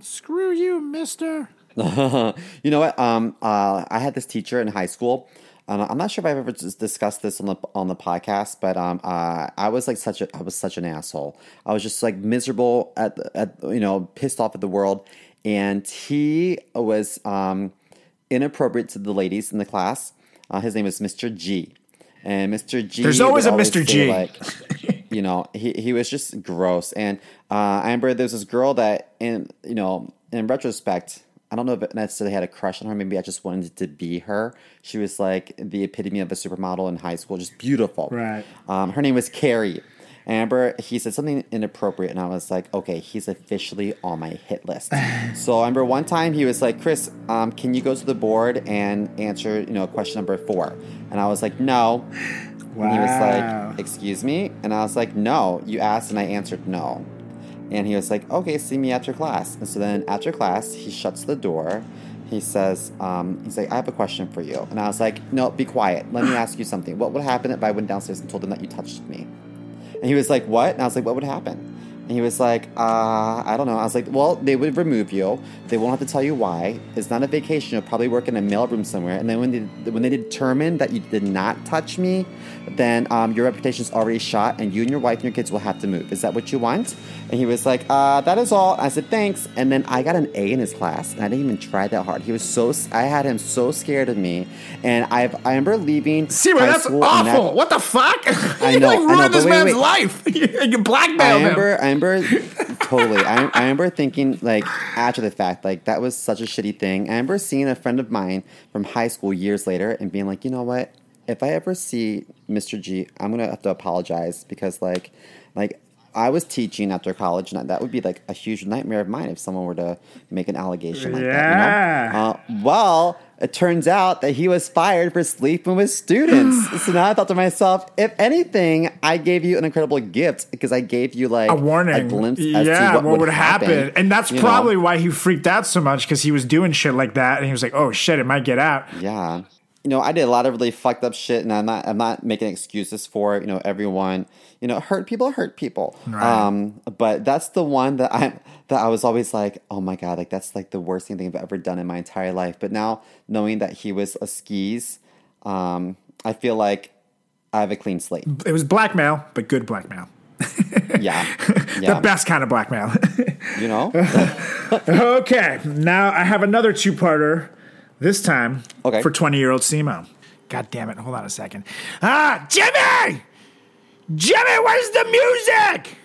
screw you, mister. <laughs> You know what? Um, uh, I had this teacher in high school. And I'm not sure if I've ever discussed this on the on the podcast, but um, uh, I was like such a I was such an asshole. I was just like miserable at at you know pissed off at the world, and he was um, inappropriate to the ladies in the class. Uh, his name was Mr. G, and Mr. G. There's always a Mr. G. Like, <laughs> you know, he, he was just gross. And uh, I remember there was this girl that, in you know, in retrospect, I don't know if it necessarily had a crush on her. Maybe I just wanted to be her. She was like the epitome of a supermodel in high school, just beautiful. Right. Um, her name was Carrie. And I remember he said something inappropriate, and I was like, okay, he's officially on my hit list. <laughs> so I remember one time he was like, Chris, um, can you go to the board and answer, you know, question number four? And I was like, no. And he was like, excuse me? And I was like, no. You asked, and I answered no. And he was like, okay, see me after class. And so then after class, he shuts the door. He says, um, he's like, I have a question for you. And I was like, no, be quiet. Let me ask you something. What would happen if I went downstairs and told them that you touched me? And he was like, what? And I was like, what would happen? And he was like, uh, I don't know. I was like, well, they would remove you. They won't have to tell you why. It's not a vacation. You'll probably work in a mailroom somewhere. And then when they, when they determine that you did not touch me, then um, your reputation's already shot and you and your wife and your kids will have to move. Is that what you want? And he was like, uh, that is all. I said, thanks. And then I got an A in his class and I didn't even try that hard. He was so, I had him so scared of me. And I've, I remember leaving. See, that's and that- awful. what the fuck? I <laughs> you know, like I know, ruined this wait, man's wait. life. <laughs> you I blackmailed him. I remember totally. I, I remember thinking, like, after the fact, like, that was such a shitty thing. I remember seeing a friend of mine from high school years later and being like, you know what? If I ever see Mr. G, I'm gonna have to apologize because, like, like I was teaching after college, and that would be like a huge nightmare of mine if someone were to make an allegation like that. You know? uh, well, it turns out that he was fired for sleeping with students. <sighs> so now I thought to myself, if anything, I gave you an incredible gift because I gave you like a warning, a glimpse as yeah, to what, what would happen. and that's you probably know? why he freaked out so much because he was doing shit like that, and he was like, "Oh shit, it might get out." Yeah. You know, I did a lot of really fucked up shit, and I'm not. I'm not making excuses for it. You know, everyone. You know, hurt people hurt people. Um, but that's the one that I that I was always like, oh my god, like that's like the worst thing I've ever done in my entire life. But now knowing that he was a skis, um, I feel like I have a clean slate. It was blackmail, but good blackmail. <laughs> Yeah, <laughs> yeah. The best kind of blackmail. You know. <laughs> okay, now I have another two-parter. This time Okay. for twenty-year-old Simo. God damn it! Hold on a second. Ah, Jimmy, Jimmy, where's the music?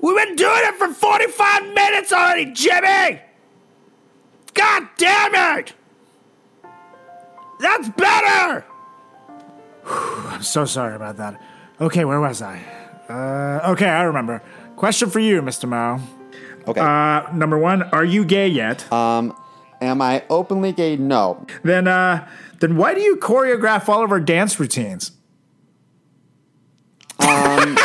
We've been doing it for forty-five minutes already, Jimmy. God damn it! That's better. <sighs> I'm so sorry about that. Okay, where was I? Uh, okay, I remember. Question for you, Mr. Mao. Okay. Uh, number one, are you gay yet? Um, am I openly gay? No. then, uh, then why do you choreograph all of our dance routines? Um, <laughs>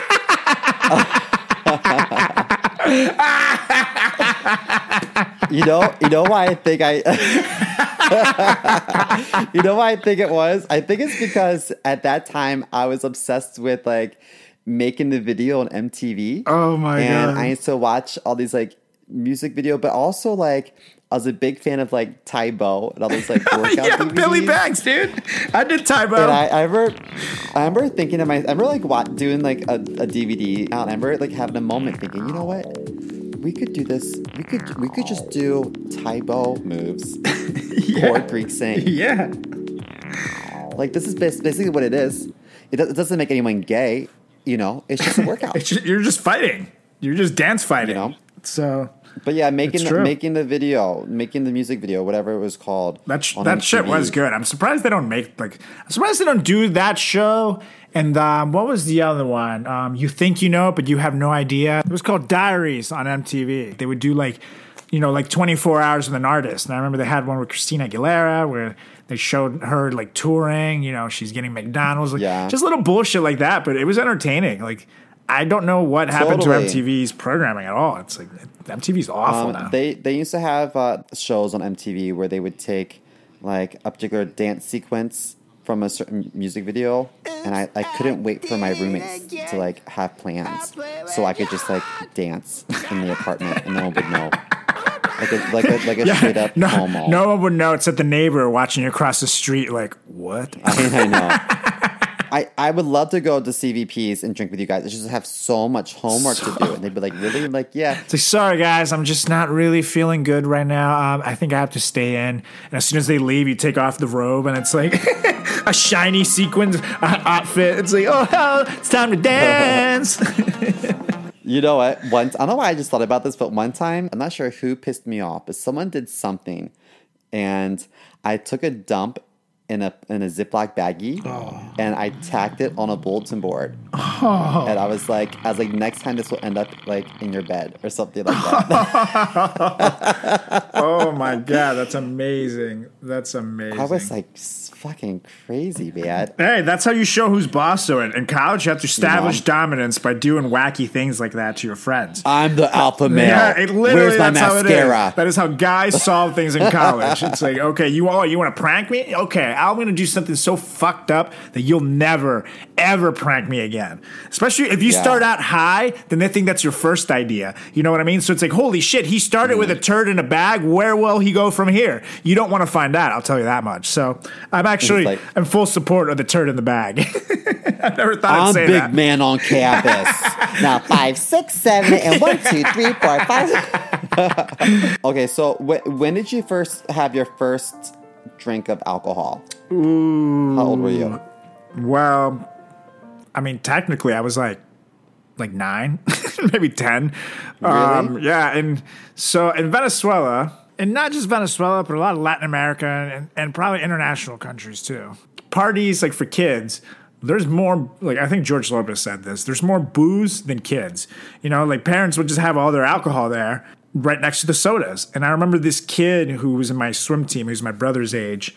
you know, you know why I think I. <laughs> you know why I think it was? I think it's because at that time I was obsessed with like making the video on MTV. Oh my and God. I used to watch all these like music video, but also like I was a big fan of like Tae Bo and all those like <laughs> workout yeah, Billy Blanks, dude. I did Tae Bo. And I, I remember, I remember thinking to my, I remember like what doing like a, a DVD. out. I remember like having a moment thinking, you know what, we could do this. We could we could just do Tybo moves, or Greek sing. yeah. Like this is basically what it is. It, it doesn't make anyone gay. You know, it's just a workout. <laughs> It's ju- you're just fighting. You're just dance fighting. You know? So But yeah, making the, making the video, making the music video, whatever it was called. that sh- that shit was good. I'm surprised they don't make like. I'm surprised they don't do that show. And um, what was the other one? Um, you think you know, but you have no idea. It was called Diaries on MTV. They would do like, you know, like 24 hours with an artist. And I remember they had one with Christina Aguilera where they showed her like touring. You know, she's getting McDonald's. Like, Yeah. just little bullshit like that. But it was entertaining. Like. I don't know what happened Totally. to MTV's programming at all. It's like MTV's awful now. Um, they they used to have uh, shows on MTV where they would take like a particular dance sequence from a certain music video, and I, I couldn't wait for my roommates to like have plans so I could just like dance in the apartment and no one would know. Like a like a like a <laughs> straight up no, homo. no one would know. It's at the neighbor watching you across the street. Like what? I, I know. <laughs> I, I would love to go to CVPs and drink with you guys. I just have so much homework to do. And they'd be like, really? I'm like, yeah. It's like, sorry guys, I'm just not really feeling good right now. Um, I think I have to stay in. And as soon as they leave, you take off the robe, and it's like <laughs> a shiny sequined uh, outfit. It's like, oh, it's time to dance. <laughs> You know what? Once I don't know why I just thought about this, but one time I'm not sure who pissed me off, but someone did something, and I took a dump in a in a Ziploc baggie, oh. and I tacked it on a bulletin board, oh. and I was like, I was like, next time this will end up like in your bed or something like that. <laughs> oh my god, that's amazing. That's amazing. I was like, fucking crazy, man. Hey, that's how you show who's boss. So in, in college, you have to establish know? dominance by doing wacky things like that to your friends. I'm the alpha male. Yeah, it literally Where's my that's how it is. That is how guys solve things in college. It's like, okay, you all you want to prank me? Okay, I'm going to do something so fucked up that you'll never ever prank me again. Especially if you Yeah. start out high, then they think that's your first idea. You know what I mean? So it's like, holy shit, he started with a mm-hmm. turd in a bag. Where will he go from here? You don't want to find out. I'll tell you that much. So I'm actually like- in full support of the turd in the bag. <laughs> I never thought I'd I'm say big that. man on campus. <laughs> now five, six, seven, and one, two, three, four, five. <laughs> okay, so wh- when did you first have your first drink of alcohol? How old were you? Well, I mean, technically, I was like like nine, <laughs> maybe 10. Um, yeah. And so in Venezuela, and not just Venezuela, but a lot of Latin America and, and probably international countries too. Parties like for kids, there's more like I think George Lopez said this. There's more booze than kids. You know, like parents would just have all their alcohol there right next to the sodas. And I remember this kid who was in my swim team, who's my brother's age.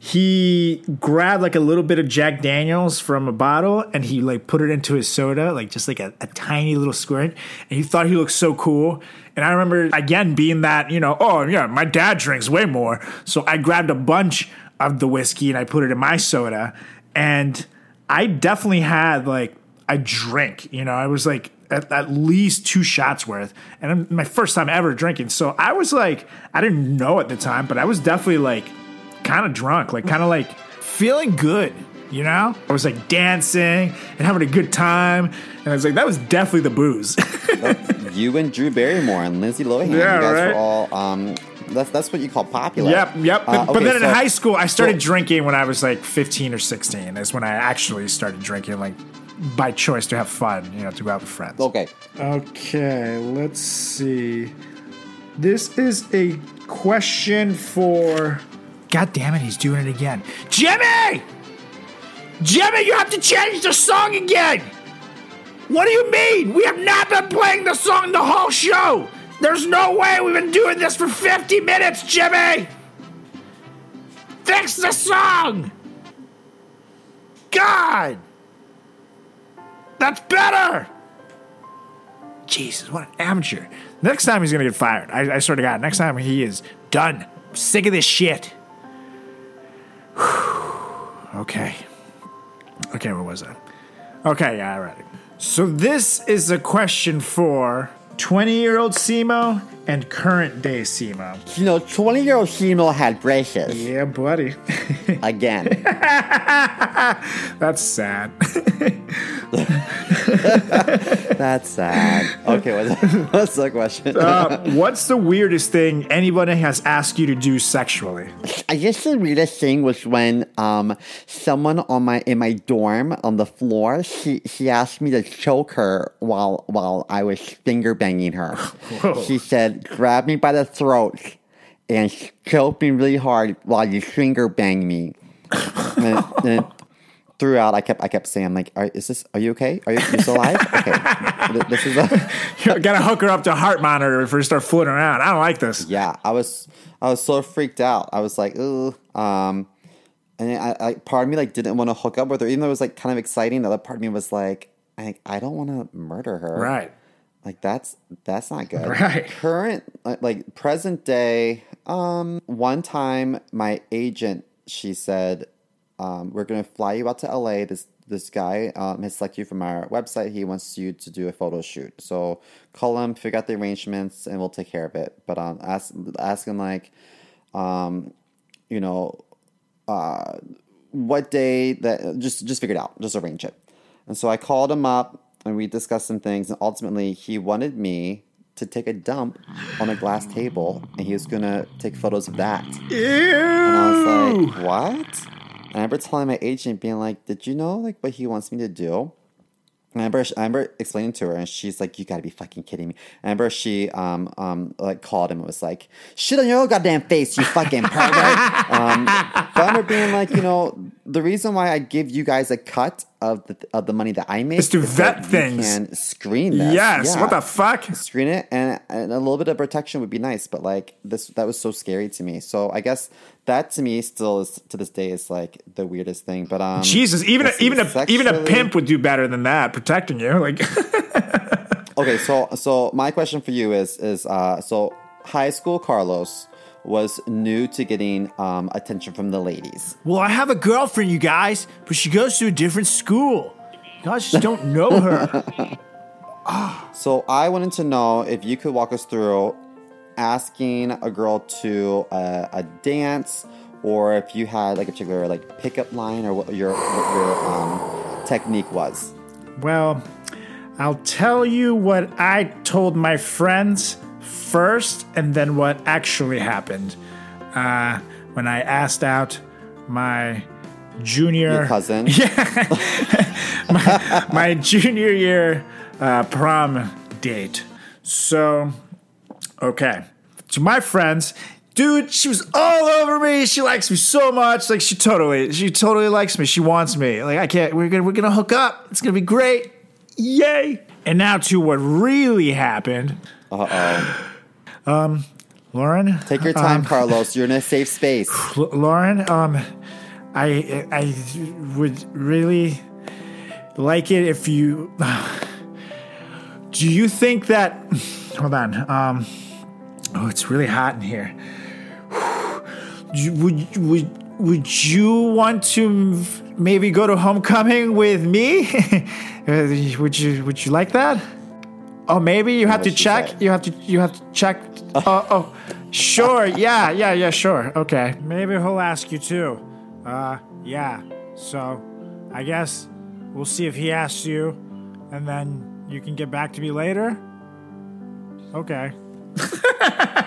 He grabbed like a little bit of Jack Daniels from a bottle and he like put it into his soda, like just like a, a tiny little squirt. And he thought he looked so cool. And I remember again being that, you know, oh yeah, my dad drinks way more. So I grabbed a bunch of the whiskey and I put it in my soda. And I definitely had like a drink, you know, I was like at, at least two shots worth. And I'm- my first time ever drinking. So I was like, I didn't know at the time, but I was definitely like kind of drunk, like kind of like feeling good. You know, I was like dancing and having a good time, and I was like, that was definitely the booze. <laughs> You and Drew Barrymore and Lindsay Lohan. Yeah, you guys right. were all. Um, that's that's what you call popular. Yep, yep. But, Uh, but okay, then in high school, I started so- drinking when I was like 15 or 16. Is when I actually started drinking, like by choice to have fun, you know, to go out with friends. Okay. Okay, let's see. This is a question for. God damn it, he's doing it again. Jimmy! Jimmy, you have to change the song again! What do you mean? We have not been playing the song the whole show! There's no way we've been doing this for 50 minutes, Jimmy! Fix the song! God! That's better! Jesus, what an amateur. Next time he's gonna get fired. I, I swear to God, next time he is done. I'm sick of this shit. okay. Okay, where was I? Okay, yeah, I it. So this is a question for 20 year old Simo and current day Simo. You know, 20 year old Hemo had braces. Yeah, buddy. <laughs> Again. <laughs> That's sad. <laughs> That's sad. Okay, what's, what's the question? Uh, what's the weirdest thing anybody has asked you to do sexually? I guess the weirdest thing was when um someone on my in my dorm on the floor she she asked me to choke her while while I was finger banging her. She said, "Grab me by the throat and choked me really hard while you finger banged me." and, and throughout, I kept I kept saying like, are, "Is this? Are you okay? Are you, you still alive? Okay, this is a." <laughs> You gotta hook her up to heart monitor before you start fooling around. I don't like this. yeah, I was I was so freaked out. I was like, ooh, um, and I, I part of me like didn't want to hook up with her, even though it was like kind of exciting. The other part of me was like, I I don't want to murder her. Right. Like that's that's not good. Right. Current like, like present day. Um, one time my agent she said, um, we're gonna fly you out to LA. This this guy um, has selected you from our website. He wants you to do a photo shoot. So call him, figure out the arrangements, and we'll take care of it. But um, ask ask him like, um, you know, uh, what day that just just figure it out, just arrange it. And so I called him up and we discussed some things, and ultimately he wanted me to take a dump on a glass table, and he was gonna take photos of that. Ew! And I was like, what? And I remember telling my agent, being like, did you know like what he wants me to do? And I remember, I remember explaining to her, and she's like, "You gotta be fucking kidding me!" I remember she, um, um, like called him and was like, "Shit on your own goddamn face, you fucking pervert!" <laughs> um, but I remember being like, you know, the reason why I give you guys a cut of the of the money that I make Is to that vet things. Can screen this. Yes. Yeah What the fuck? screen it and, and a little bit of protection would be nice but like this that was so scary to me so i guess that to me still is to this day is like the weirdest thing but um Jesus, even a, even a even a pimp would do better than that, protecting you. Like, <laughs> okay so so my question for you is is uh so high school carlos was new to getting um attention from the ladies well, I have a girlfriend, you guys, but she goes to a different school. You guys just don't know her. <laughs> So I wanted to know if you could walk us through asking a girl to uh, a dance, or if you had like a particular like pickup line, or what your what your um, technique was. Well, I'll tell you what I told my friends first and then what actually happened. Uh, when I asked out my junior Your cousin. <laughs> <laughs> my junior year uh, prom date. So, okay. To my friends, dude, she was all over me. She likes me so much. Like she totally, she totally likes me. She wants me. Like I can't. We're gonna we're gonna hook up. It's gonna be great. Yay! And now to what really happened. Uh oh. Um, Lauren, Take your time, Carlos. You're in a safe space. <laughs> Lauren, um, I I would really like it if you. <sighs> Do you think that? <sighs> Hold on. Um, oh, it's really hot in here. <sighs> Would would would you want to maybe go to homecoming with me? <laughs> Would you would you like that? Oh, maybe you have to check. say? You have to you have to check. <laughs> Oh, oh, sure. Yeah, yeah, yeah. Sure. Okay. Maybe he'll ask you too. Uh, yeah. So, I guess we'll see if he asks you, and then you can get back to me later. Okay. <laughs>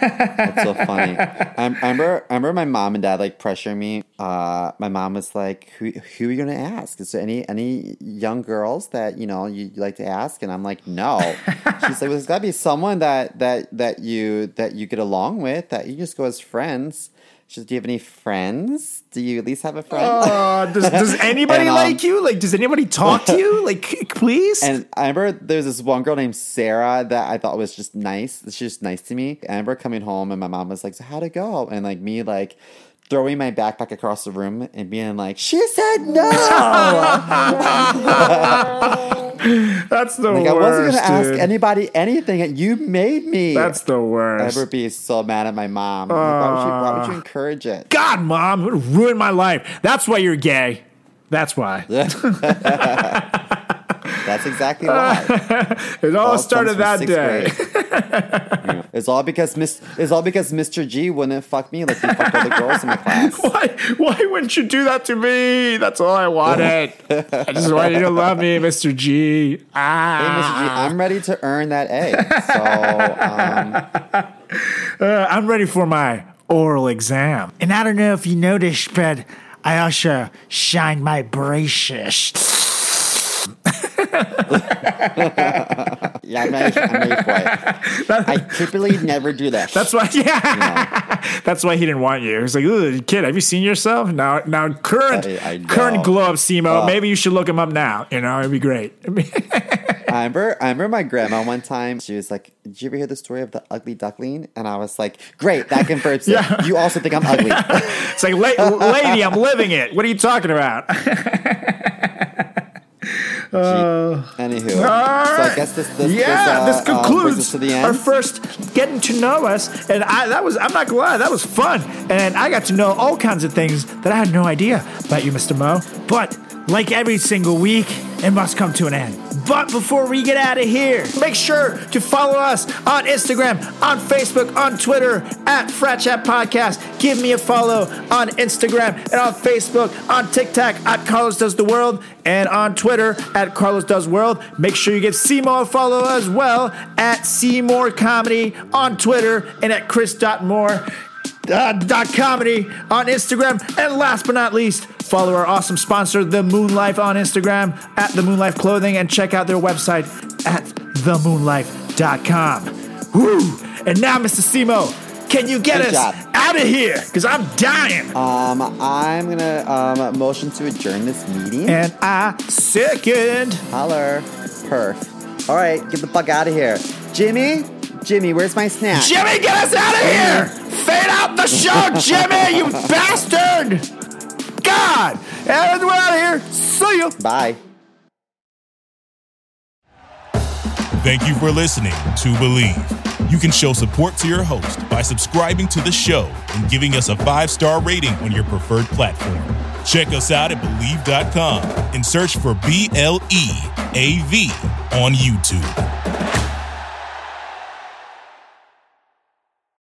That's so funny. <laughs> I, I remember, I remember my mom and dad like pressuring me. Uh, my mom was like, "Who, who are you gonna ask? Is there any any young girls that you know you, you like to ask?" And I'm like, "No." <laughs> She's like, well, "There's got to be someone that that that you that you get along with that you just go as friends." She said, "Do you have any friends? Do you at least have a friend?" Uh, does, does <laughs> anybody And, um, like you? Like, does anybody talk to you? Like, please? And I remember there's this one girl named Sarah that I thought was just nice. She's just nice to me. I remember coming home and my mom was like, "So how'd it go?" And like me like throwing my backpack across the room and being like, "She said no." <laughs> <laughs> <laughs> That's the like worst. I wasn't gonna ask dude. anybody anything. and You made me. That's the worst. ever be so mad at my mom. Like, why, would you, why would you ah. encourage it? God, mom, it ruined my life. That's why you're gay. That's why. <laughs> <laughs> That's exactly why. <laughs> It all All started that day. grade. It's all because Miss. It's all because Mr. G wouldn't fuck me like he fucked all the girls in my class. <laughs> Why? Why wouldn't you do that to me? That's all I wanted. I just want you to love me, Mr. G. Hey, Ah, Mr. G, I'm ready to earn that A. So, um, uh, I'm ready for my oral exam. And I don't know if you noticed, but I also shined my braces. <laughs> yeah, I'm ready, I'm ready for it. I typically never do that. That's why, <laughs> yeah. That's why he didn't want you. He's like, kid, have you seen yourself? Now, now, current, I- I current glow up, Simo. Oh. Maybe you should look him up now. You know, it'd be great. <laughs> I remember, I remember my grandma one time. She was like, "Did you ever hear the story of the ugly duckling?" And I was like, "Great, that confirms Yeah. it. You also think I'm ugly." it's like, La- lady, I'm living it. What are you talking about? Anywho, so I guess this, this yeah, this, this uh, uh, brings concludes us to the our first getting to know us, and I that was I'm not gonna lie, that was fun, and I got to know all kinds of things that I had no idea about you, Mr. Mo. But like every single week, it must come to an end. But before we get out of here, make sure to follow us on Instagram, on Facebook, on Twitter at Frat Chat Podcast. Give me a follow on Instagram and on Facebook, on TikTok at Carlos Does the World, and on Twitter at Carlos Does World. Make sure you give Seymour a follow as well at Seymour Comedy on Twitter and at Chris.Moore uh, dot comedy on Instagram. And last but not least, follow our awesome sponsor, The Moon Life, on Instagram at The Moonlife Clothing and check out their website at themoonlife.com. Woo! And now, Mr. Simo, can you get Good us job. out of here? Because I'm dying. Um, I'm gonna um, motion to adjourn this meeting. and I second. Holler, perf. All right, get the fuck out of here, Jimmy. Jimmy, where's my snack? Jimmy, get us out of here! Fade out the show, Jimmy, you bastard! God! And we're out of here. See you. Bye. Thank you for listening to Bleav. You can show support to your host by subscribing to the show and giving us a five star rating on your preferred platform. Check us out at Bleav.com and search for B L E A V on YouTube.